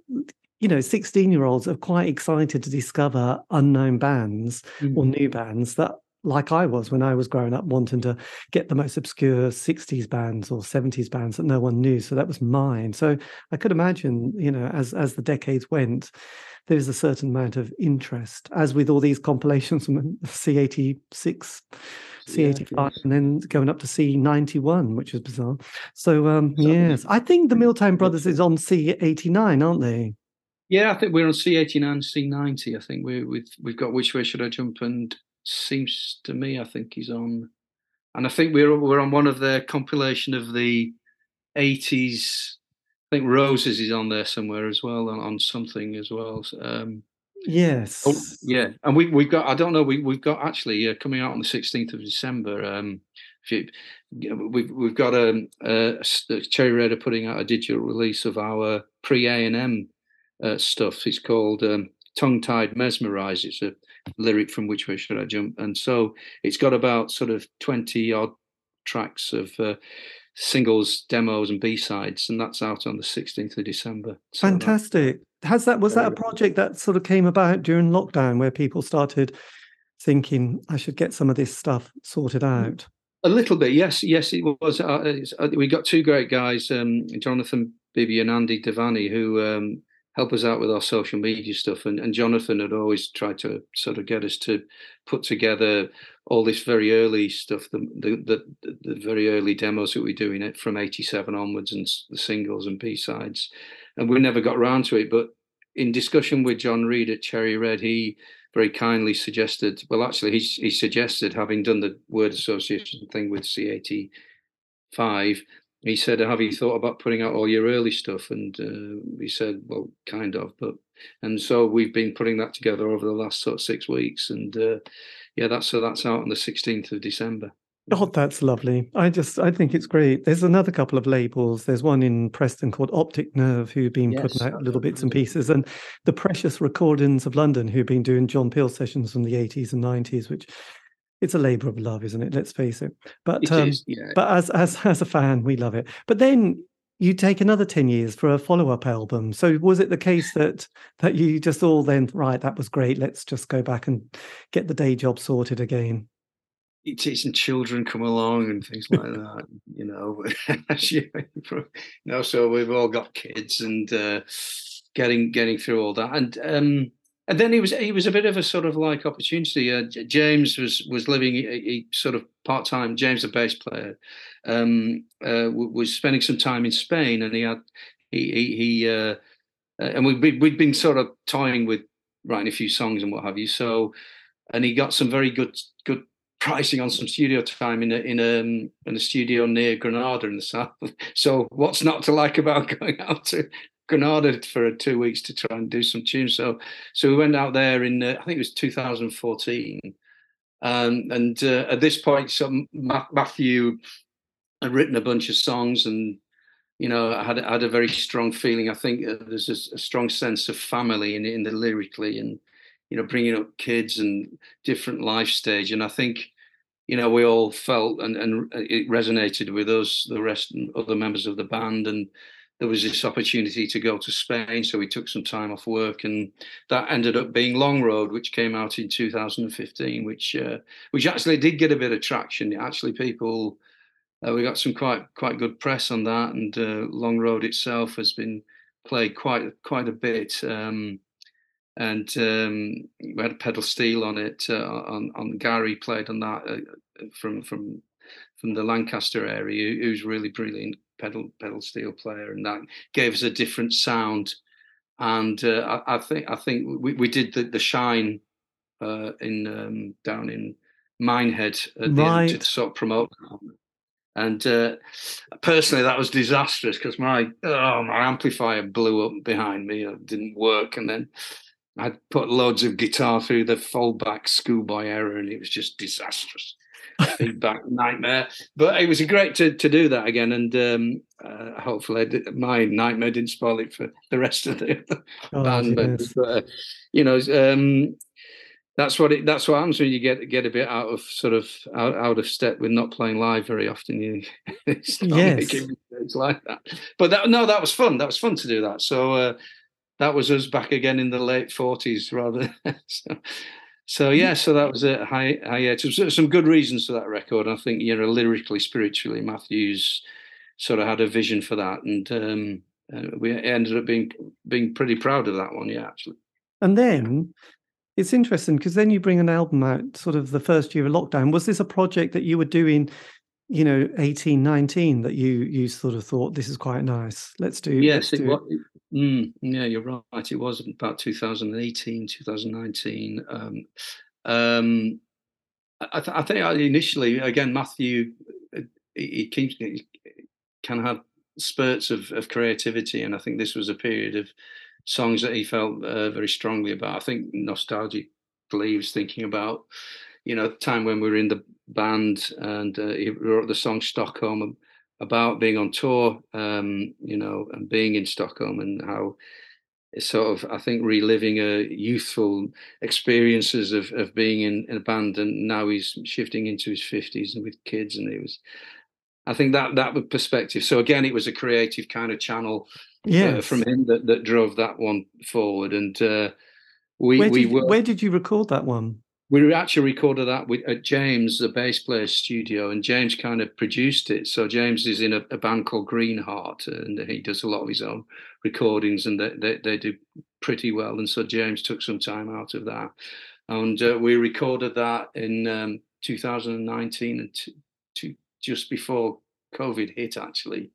B: you know 16 year olds are quite excited to discover unknown bands mm-hmm. or new bands that like I was when I was growing up, wanting to get the most obscure 60s bands or 70s bands that no one knew. So that was mine. So I could imagine, you know, as as the decades went, there's a certain amount of interest, as with all these compilations from C86 C85 yeah, and then going up to C91, which is bizarre. So, um, yes, I think the Milltown Brothers is on C89, aren't they?
C: Yeah, I think we're on C89, C90. I think we, we've we've got Which Way Should I Jump? And seems to me, I think he's on, and I think we're we're on one of their compilation of the 80s. I think Roses is on there somewhere as well, on, on something as well. Um,
B: Yes.
C: Oh, yeah, and we we've got. I don't know. We we've got actually uh, coming out on the sixteenth of December. Um, you, we've we've got a, a, a Cherry Red are putting out a digital release of our pre A and M uh, stuff. It's called um, Tongue Tied Mesmerize. It's a lyric from Which Way Should I Jump? And so it's got about sort of twenty odd tracks of. Uh, singles, demos, and B sides, and that's out on the 16th of December.
B: So Fantastic. Has that was that a project that sort of came about during lockdown where people started thinking I should get some of this stuff sorted mm. out?
C: A little bit, yes, yes, it was. Uh, uh, we got two great guys, um, Jonathan Bibby and Andy Devani, who um, help us out with our social media stuff. And, and Jonathan had always tried to sort of get us to put together all this very early stuff, the the, the, the very early demos that we do in it from '87 onwards, and the singles and B sides. And we never got around to it, but in discussion with John Reed at Cherry Red, he very kindly suggested, well, actually, he, he suggested, having done the word association thing with C85, he said, Have you thought about putting out all your early stuff? And uh, he said, Well, kind of. But, and so we've been putting that together over the last sort of six weeks. And uh, yeah, that's so that's out on the 16th of December.
B: Oh, that's lovely. I just I think it's great. There's another couple of labels. There's one in Preston called Optic Nerve who've been yes, putting out little bits and pieces, and the Precious Recordings of London who've been doing John Peel sessions from the 80s and 90s, which it's a labor of love, isn't it? Let's face it. But
C: it um, is, yeah.
B: but as as as a fan, we love it. But then you take another 10 years for a follow-up album so was it the case that that you just all then right that was great let's just go back and get the day job sorted again It's
C: teaching children come along and things like that, you know. you know, so we've all got kids and uh, getting getting through all that, and um, and then he was he was a bit of a sort of like opportunity. Uh, James was was living he, he sort of part time. James, the bass player, um, uh, was spending some time in Spain, and he had he he, he uh, uh and we we'd been sort of toying with writing a few songs and what have you. So, and he got some very good good pricing on some studio time in a in a um, in a studio near Granada in the south. So what's not to like about going out to Granada for two weeks to try and do some tunes? So so we went out there in uh, I think it was 2014, um, and uh, at this point, some Matthew had written a bunch of songs and. You know, I had had a very strong feeling. I think uh, there's a, a strong sense of family in in the lyrically, and you know, bringing up kids and different life stage. And I think you know, we all felt and, and it resonated with us, the rest and other members of the band. And there was this opportunity to go to Spain. So we took some time off work and that ended up being Long Road, which came out in 2015, which, uh, which actually did get a bit of traction. Actually, people, uh, we got some quite, quite good press on that. And uh, Long Road itself has been played quite, quite a bit. Um, and um, we had a pedal steel on it. Uh, on on Gary played on that uh, from from from the Lancaster area, who's really brilliant pedal pedal steel player, and that gave us a different sound. And uh, I, I, think I think we, we did the the shine uh, in um, down in Minehead at the right. end to sort of promote. And uh, personally, that was disastrous because my oh, my amplifier blew up behind me. It didn't work, and then I put loads of guitar through the fallback schoolboy error, and it was just disastrous. Feedback nightmare. But it was great to to do that again, and um, uh, hopefully my nightmare didn't spoil it for the rest of the oh, band. But, but uh, you know, um, that's what it. That's what happens when you get get a bit out of sort of out, out of step with not playing live very often. You
B: yes.
C: It's like that. But that no, that was fun. That was fun to do that. So. Uh, that was us back again in the late forties, rather. so, so, yeah, so that was a high hiatus. Some good reasons for that record. I think you know, lyrically, spiritually, Matthews sort of had a vision for that, and um, uh, we ended up being being pretty proud of that one. Yeah, actually.
B: And then it's interesting because then you bring an album out sort of the first year of lockdown. Was this a project that you were doing you know 18 19 that you you sort of thought this is quite nice. Let's do
C: yes
B: let's
C: it, do was, mm, yeah you're right. It was about 2018 2019 um, um, I, th- I, think initially again matthew uh, he, keeps he can have spurts of, of creativity and i think this was a period of songs that he felt uh, very strongly about. I think nostalgically he was thinking about you know, the time when we were in the band and uh, he wrote the song Stockholm about being on tour, um, you know, and being in Stockholm and how it's sort of, I think, reliving a youthful experiences of, of being in, in a band. And now he's shifting into his 50s and with kids. And it was, I think that that was perspective. So again, it was a creative kind of channel yes. uh, from him that, that drove that one forward. And uh, we,
B: where
C: we were.
B: Where did you record that one?
C: We actually recorded that with, at James, the bass player's studio, and James kind of produced it. So James is in a, a band called Greenheart, and he does a lot of his own recordings, and they, they, they do pretty well. And so James took some time out of that, and uh, we recorded that in um, 2019 and t- t- just before COVID hit. Actually,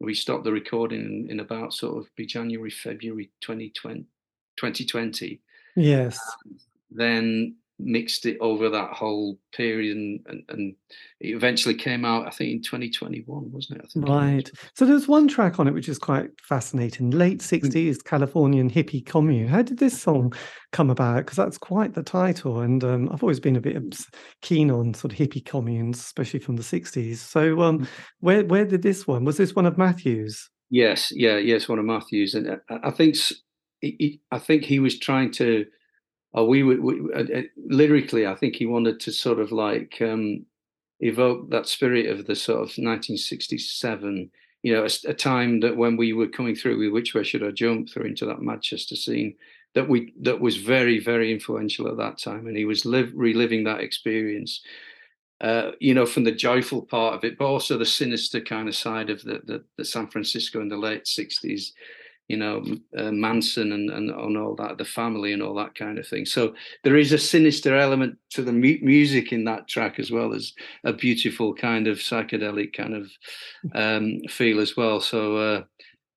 C: we stopped the recording in, in about sort of be January, February 2020. 2020.
B: Yes.
C: then mixed it over that whole period and, and, and, it eventually came out i think in 2021 wasn't it?
B: Right. So there's one track on it which is quite fascinating late 60s mm. californian hippie commune. How did this song come about? Because that's quite the title and um, i've always been a bit keen on sort of hippie communes especially from the 60s so um, mm. where where did this one was this one of matthews?
C: Yes yeah yes one of matthews and uh, i think i think he was trying to or we would we, uh, uh, lyrically, I think he wanted to sort of like um, evoke that spirit of the sort of 1967. You know, a, a, time that when we were coming through with which way should I jump through into that Manchester scene that we that was very very influential at that time, and he was live, reliving that experience. Uh, you know, from the joyful part of it, but also the sinister kind of side of the, the, the San Francisco in the late 60s you know, uh, Manson and, and, and all that, the family and all that kind of thing. So there is a sinister element to the mu- music in that track as well as a beautiful kind of psychedelic kind of um, feel as well. So uh,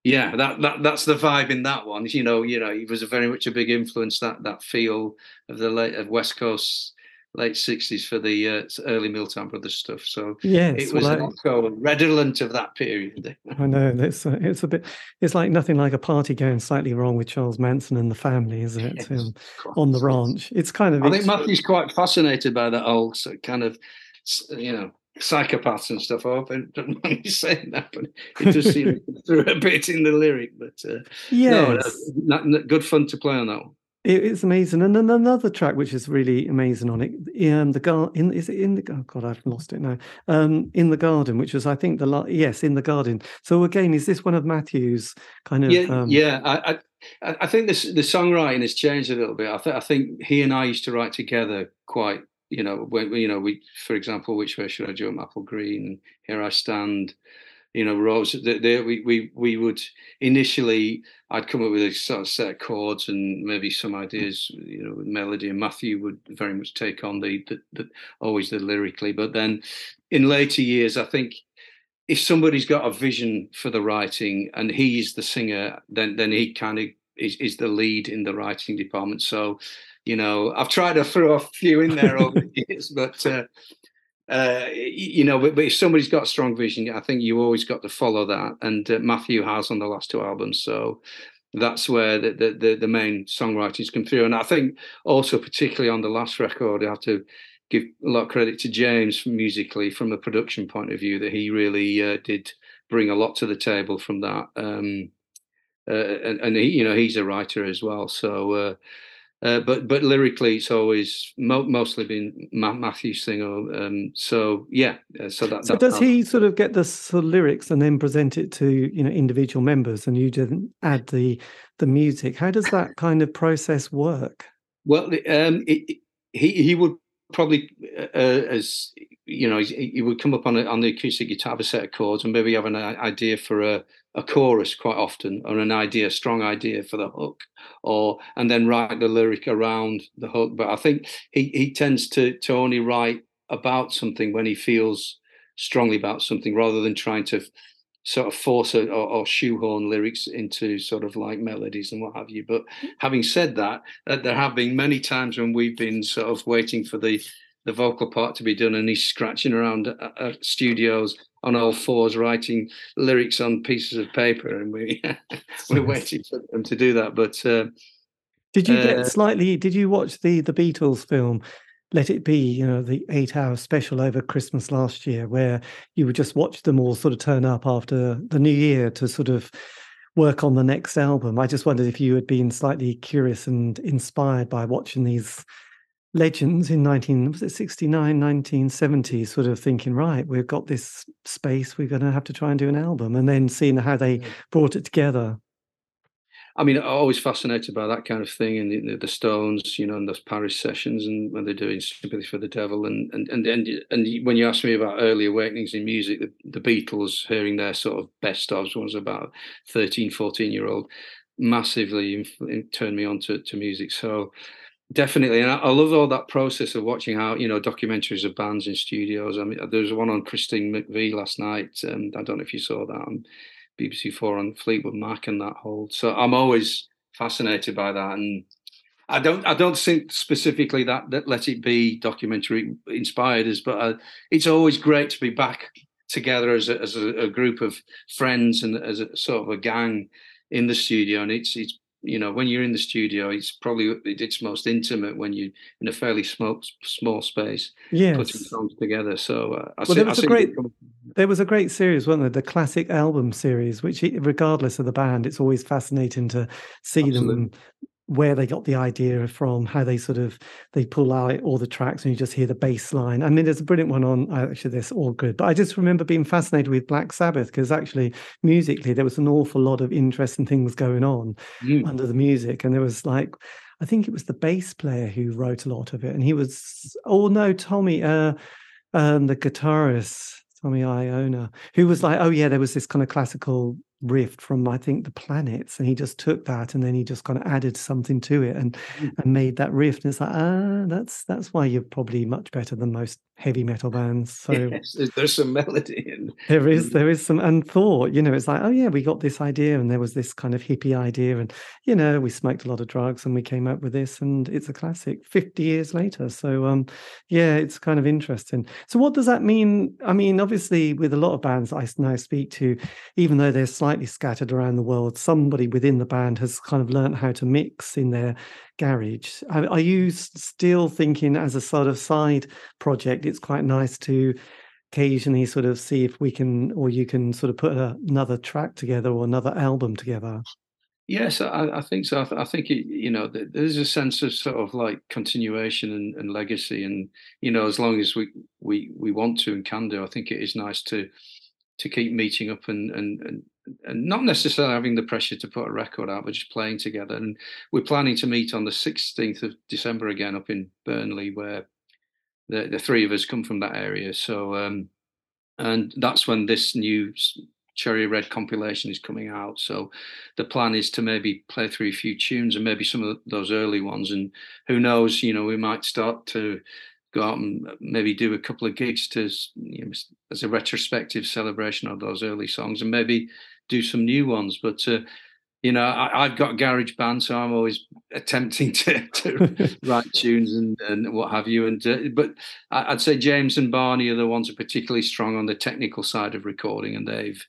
C: yeah, that, that that's the vibe in that one. You know, you know, it was a very much a big influence that that feel of the late of West Coast late sixties for the uh, early Milltown Brothers stuff. So
B: yes,
C: it was well, redolent of that period.
B: I know it's uh, it's a bit it's like nothing like a party going slightly wrong with Charles Manson and the family, is it? Yes, um, on the ranch, it's kind of.
C: I think Matthew's quite fascinated by that old kind of you know psychopaths and stuff. I don't mind you saying that, but it does seem through a bit in the lyric. But uh,
B: yes,
C: no, no, good fun to play on that one.
B: It's amazing, and then another track which is really amazing on it. Um, the garden is it in the oh god I've lost it now. Um, in the garden, which was I think the yes in the garden. So again, is this one of Matthew's kind of?
C: Yeah,
B: um...
C: yeah. I, I, I think this the songwriting has changed a little bit. I, th- I think he and I used to write together quite. You know, when you know we, for example, which way should I jump? Apple Green, Here I Stand you know, Rose. They, we we we would initially, I'd come up with a sort of set of chords and maybe some ideas, you know, with melody. And Matthew would very much take on the, the, the always the lyrically. But then, in later years, I think if somebody's got a vision for the writing and he's the singer, then then he kind of is, is the lead in the writing department. So, you know, I've tried to throw a few in there over the years, but uh, uh, you know, but, but, if somebody's got strong vision, I think you always got to follow that. And uh, Matthew has on the last two albums, so that's where the, the, the the main songwritings come through. And I think also particularly on the last record, I have to give a lot of credit to James musically from a production point of view that he really uh, did bring a lot to the table from that. Um, uh, and, and he, you know, he's a writer as well, so uh, but but lyrically, it's always mo- mostly been Ma- Matthew Singer. Um, so yeah, uh, so that.
B: So that, does he sort of get the sort of lyrics and then present it to you know individual members, and you just add the the music? How does that kind of process work?
C: Well, um, it, he he would probably uh, uh as you know he, would come up on a, on the acoustic guitar have a set of chords and maybe have an idea for a a chorus quite often or an idea, a strong idea for the hook, or and then write the lyric around the hook. But I think he he tends to to only write about something when he feels strongly about something rather than trying to sort of force a, or, or, shoehorn lyrics into sort of like melodies and what have you. But having said that, uh, there have been many times when we've been sort of waiting for the the vocal part to be done, and he's scratching around at, at studios on all fours writing lyrics on pieces of paper, and we we're waiting for them to do that. But uh,
B: did you get uh, slightly? Did you watch the the Beatles film? Let It Be, you know, the eight hour special over Christmas last year, where you would just watch them all sort of turn up after the new year to sort of work on the next album. I just wondered if you had been slightly curious and inspired by watching these legends in 19 was it 69 1970 sort of thinking right we've got this space we're going to have to try and do an album and then seeing how they brought it together
C: I mean, I'm always fascinated by that kind of thing, and the, the, Stones, you know, and those Paris sessions, and when they're doing "Sympathy for the Devil," and and and and, and when you asked me about early awakenings in music, the, the Beatles, hearing their sort of best ofs, was about 13, 14 year old, massively turned me on to, to music. So definitely, and I, I, love all that process of watching how you know documentaries of bands in studios. I mean, there was one on Christine McVie last night, and I don't know if you saw that. On, BBC Four on Fleetwood Mac and that whole. So I'm always fascinated by that, and I don't I don't think specifically that that Let It Be documentary inspired us, but uh, it's always great to be back together as a, as a, a, group of friends and as a sort of a gang in the studio, and it's it's you know when you're in the studio it's probably it's most intimate when you're in a fairly small small space
B: yes.
C: putting songs together so uh,
B: I well, see, there was I a great there was a great series wasn't there the classic album series which regardless of the band it's always fascinating to see Absolutely. them where they got the idea from, how they sort of they pull out all the tracks and you just hear the bass line. I mean, there's a brilliant one on actually this all good, but I just remember being fascinated with Black Sabbath because actually musically there was an awful lot of interesting things going on mm. under the music, and there was like. I think it was the bass player who wrote a lot of it, and he was. Oh no, Tommy, uh, um, the guitarist, Tommy Iommi, who was like, oh yeah, there was this kind of classical riff from I think the planets, and he just took that and then he just kind of added something to it and mm. and made that rift. And it's like ah, that's that's why you're probably much better than most heavy metal bands. So
C: yes, there's some melody in
B: there is there is some and thought. You know, it's like oh yeah, we got this idea and there was this kind of hippie idea, and you know we smoked a lot of drugs and we came up with this, and it's a classic. Fifty years later, so um, yeah, it's kind of interesting. So what does that mean? I mean, obviously with a lot of bands I now speak to, even though they're slightly slightly scattered around the world, somebody within the band has kind of learned how to mix in their garage. Are you still thinking as a sort of side project? It's quite nice to occasionally sort of see if we can, or you can sort of put a, another track together or another album together.
C: Yes, I, I, think so. I, th- I think it, you know there's a sense of sort of like continuation and, and, legacy, and you know as long as we we we want to and can do, I think it is nice to to keep meeting up and and, and not necessarily having the pressure to put a record out, but just playing together. And we're planning to meet on the 16th of December again up in Burnley, where the, the three of us come from that area. So, um, and that's when this new Cherry Red compilation is coming out. So the plan is to maybe play through a few tunes and maybe some of those early ones. And who knows, you know, we might start to go out and maybe do a couple of gigs to you know, as a retrospective celebration of those early songs and maybe do some new ones but uh, you know I, have got a garage band so i'm always attempting to, to write tunes and, and what have you and uh, but i'd say james and barney are the ones who are particularly strong on the technical side of recording and they've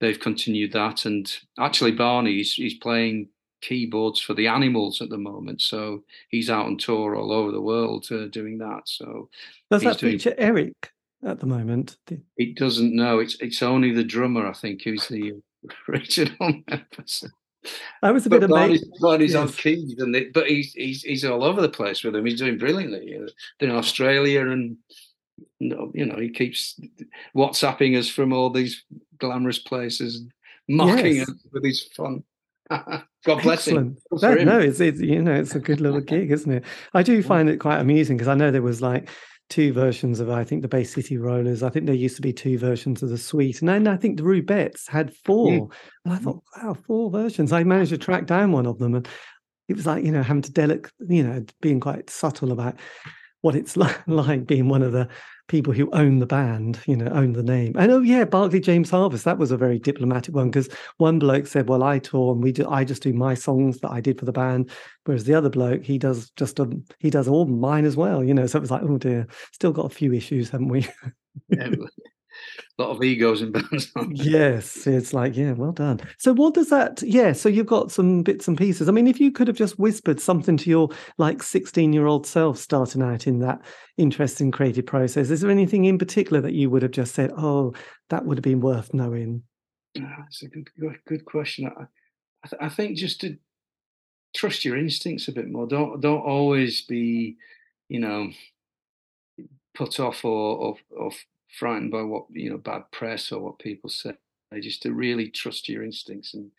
C: they've continued that and actually barney he's, he's playing keyboards for the animals at the moment. So he's out on tour all over the world uh, doing that. So
B: does that doing... feature Eric at the moment?
C: It doesn't know. It's it's only the drummer, I think, who's the uh, original member.
B: I was a bit amazed.
C: Barney's yes. on keys, and they, but he's he's he's all over the place with them. He's doing brilliantly. Uh, they're in Australia, and you know he keeps WhatsApping us from all these glamorous places, mocking yes. us with his fun. God bless Excellent. him. That,
B: no, it's, it's you know it's a good little gig, isn't it? I do find it quite amusing because I know there was like two versions of I think the Bay City Rollers. I think there used to be two versions of the Sweet, and then I think the Rubettes had four. Mm. And I thought, wow, four versions. I managed to track down one of them, and it was like you know having to delic, you know, being quite subtle about what it's like, being one of the people who own the band, you know, own the name. And oh yeah, Barclay James Harvest, that was a very diplomatic one because one bloke said, "Well, I tour and we do, I just do my songs that I did for the band," whereas the other bloke he does just a, he does all mine as well, you know. So it was like, oh dear, still got a few issues, haven't we?
C: A lot of egos in bands.
B: yes, it's like, yeah, well done. So what does that? Yeah, so you've got some bits and pieces. I mean, if you could have just whispered something to your like sixteen-year-old self starting out in that interesting creative process, is there anything in particular that you would have just said, "Oh, that would have been worth knowing"?
C: Ah, that's a good, good, good question. I, I, th- I think just to trust your instincts a bit more. Don't don't always be, you know, put off or or, or frightened by what you know bad press or what people say just to really trust your instincts and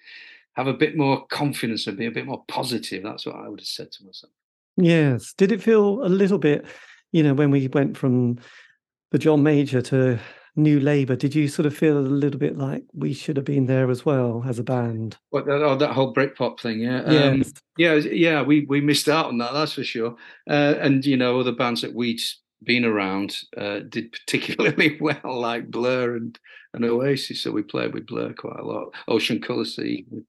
C: have a bit more confidence and be a bit more positive. That's what I would have said to myself.
B: Yes. Did it feel a little bit, you know, when we went from the John Major to New Labour, did you sort of feel a little bit like we should have been there as well as a band?
C: What that, oh, that whole Britpop thing, yeah, um, yeah, yeah. We we missed out on that, that's for sure. Uh, and you know, other bands that we'd been around uh, did particularly well, like Blur and, and Oasis. So we played with Blur quite a lot. Ocean Colour Scene, we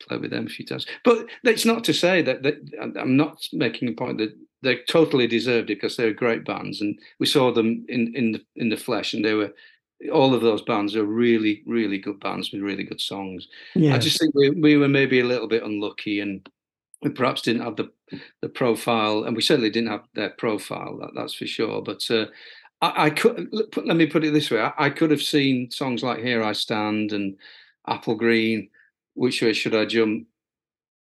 C: played with them a few times. But that's not to say that, that I'm not making a point that they totally deserved it because they're great bands, and we saw them in in the in the flesh, and they were all of those bands are really really good bands with really good songs. Yeah. I just think we we were maybe a little bit unlucky and we perhaps didn't have the the profile, and we certainly didn't have their profile. That, that's for sure. But uh, I, I, could let me put it this way: I, I, could have seen songs like "Here I Stand" and "Apple Green," "Which Way Should I Jump,"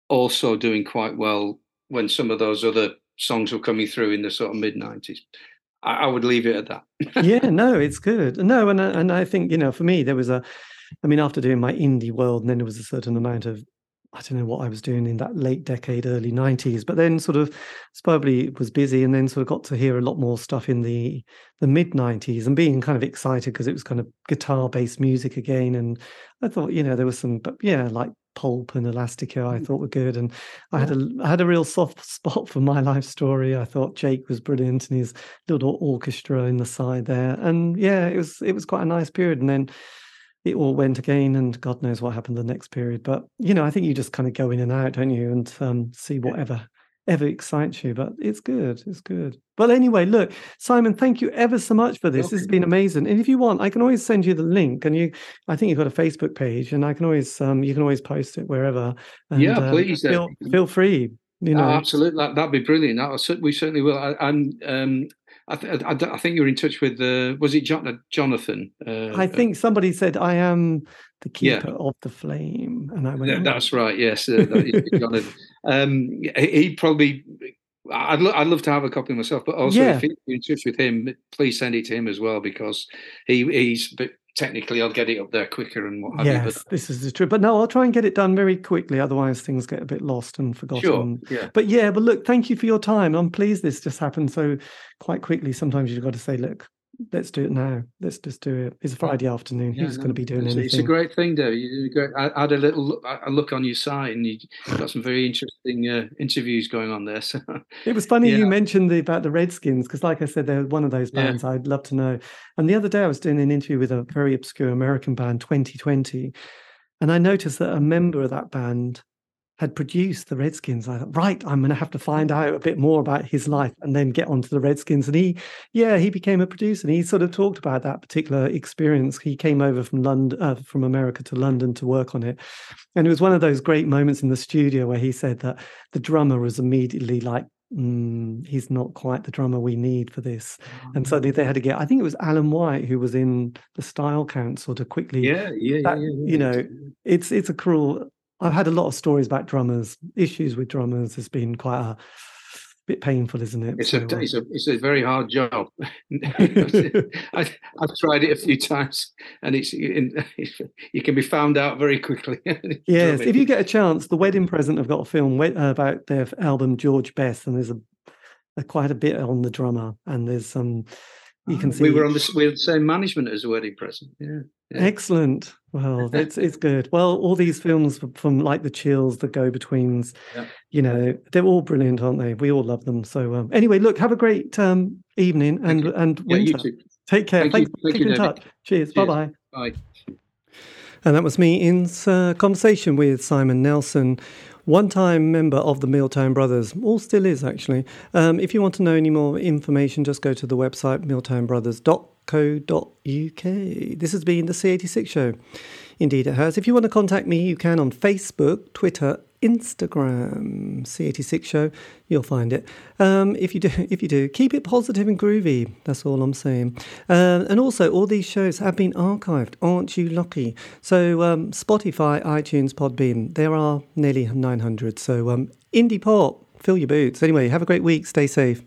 C: also doing quite well when some of those other songs were coming through in the sort of mid '90s. I, I would leave it at
B: that. yeah, no, it's good. No, and and I think you know, for me, there was a. I mean, after doing my indie world, and then there was a certain amount of I don't know what I was doing in that late decade, early 90s, but then sort of probably was busy and then sort of got to hear a lot more stuff in the the mid 90s and being kind of excited because it was kind of guitar based music again. And I thought, you know, there was some, but yeah, like Pulp and Elastica I mm. thought were good. And I had a I had a real soft spot for my life story. I thought Jake was brilliant and his little orchestra in the side there. And yeah, it was it was quite a nice period. And then it all went again, and God knows what happened the next period. But you know, I think you just kind of go in and out, don't you, and um, see whatever ever excites you. But it's good, it's good. Well, anyway, look, Simon, thank you ever so much for this. Okay. This has been amazing. And if you want, I can always send you the link. And you, I think you've got a Facebook page, and I can always, um, you can always post it wherever. And,
C: yeah, uh, please.
B: Uh, feel, feel free. You know,
C: oh, absolutely, that, would be brilliant. That, we certainly will. I, am um, I, th- I, I, think you're in touch with uh, was it John- Jonathan?
B: Uh, I think somebody said I am the keeper yeah. of the flame, and I went.
C: Yeah, that's right. Yes, uh, Jonathan. Um, he probably. I'd, lo- I'd love to have a copy myself, but also yeah. if you're in touch with him, please send it to him as well because he he's technically I'll get it up there quicker and what have
B: yes,
C: you.
B: Yes, this is the truth. But no, I'll try and get it done very quickly. Otherwise, things get a bit lost and forgotten.
C: Sure. Yeah.
B: But yeah, but look, thank you for your time. I'm pleased this just happened so quite quickly. Sometimes you've got to say, look, let's do it now. Let's just do it. It's a Friday afternoon. Yeah, Who's no, going to be doing
C: it's,
B: anything?
C: It's a great thing, though. You great. I, I had a little look, a look on your site, and you got some very interesting uh, interviews going on there. So
B: it was funny yeah. you mentioned the, about the Redskins because, like I said, they're one of those bands yeah. I'd love to know. And the other day, I was doing an interview with a very obscure American band, 2020, and I noticed that a member of that band had produced the Redskins. I thought, right, I'm going to have to find out a bit more about his life and then get onto the Redskins. And he, yeah, he became a producer. And he sort of talked about that particular experience. He came over from London, uh, from America to London to work on it. And it was one of those great moments in the studio where he said that the drummer was immediately like, mm, he's not quite the drummer we need for this. And so they, they, had to get, I think it was Alan White who was in the Style Council to quickly,
C: yeah, yeah, that, yeah, yeah,
B: yeah, You know, it's it's a cruel I've had a lot of stories about drummers. Issues with drummers has been quite a bit painful, isn't it?
C: It's, so, a, uh it's a it's a very hard job. I, have tried it a few times, and it's, it's, you can be found out very quickly.
B: yes, if you get a chance, the wedding present have got a film about their album George Best, and there's a, a quite a bit on the drummer, and there's some. You can see
C: we were on the we had the same management as the wedding present. Yeah.
B: yeah. Excellent. Well, it's it's good. Well, all these films from like the Chills, the Go Betweens, yeah. you know, they're all brilliant, aren't they? We all love them. So um, anyway, look, have a great um, evening and and winter. Yeah, Take care.
C: Thank
B: Thanks
C: you. for keeping in touch.
B: Cheers. Cheers. Bye-bye.
C: Bye.
B: And that was me in uh, conversation with Simon Nelson, one time member of the Milltown Brothers, all still is actually. Um, if you want to know any more information, just go to the website milltownbrothers.com co.uk. This has been the C86 show. Indeed, it has. If you want to contact me, you can on Facebook, Twitter, Instagram, C86 show. You'll find it. Um, if you do, if you do, keep it positive and groovy. That's all I'm saying. Uh, and also, all these shows have been archived. Aren't you lucky? So, um, Spotify, iTunes, Podbean. There are nearly 900. So, um, indie pop, fill your boots. Anyway, have a great week. Stay safe.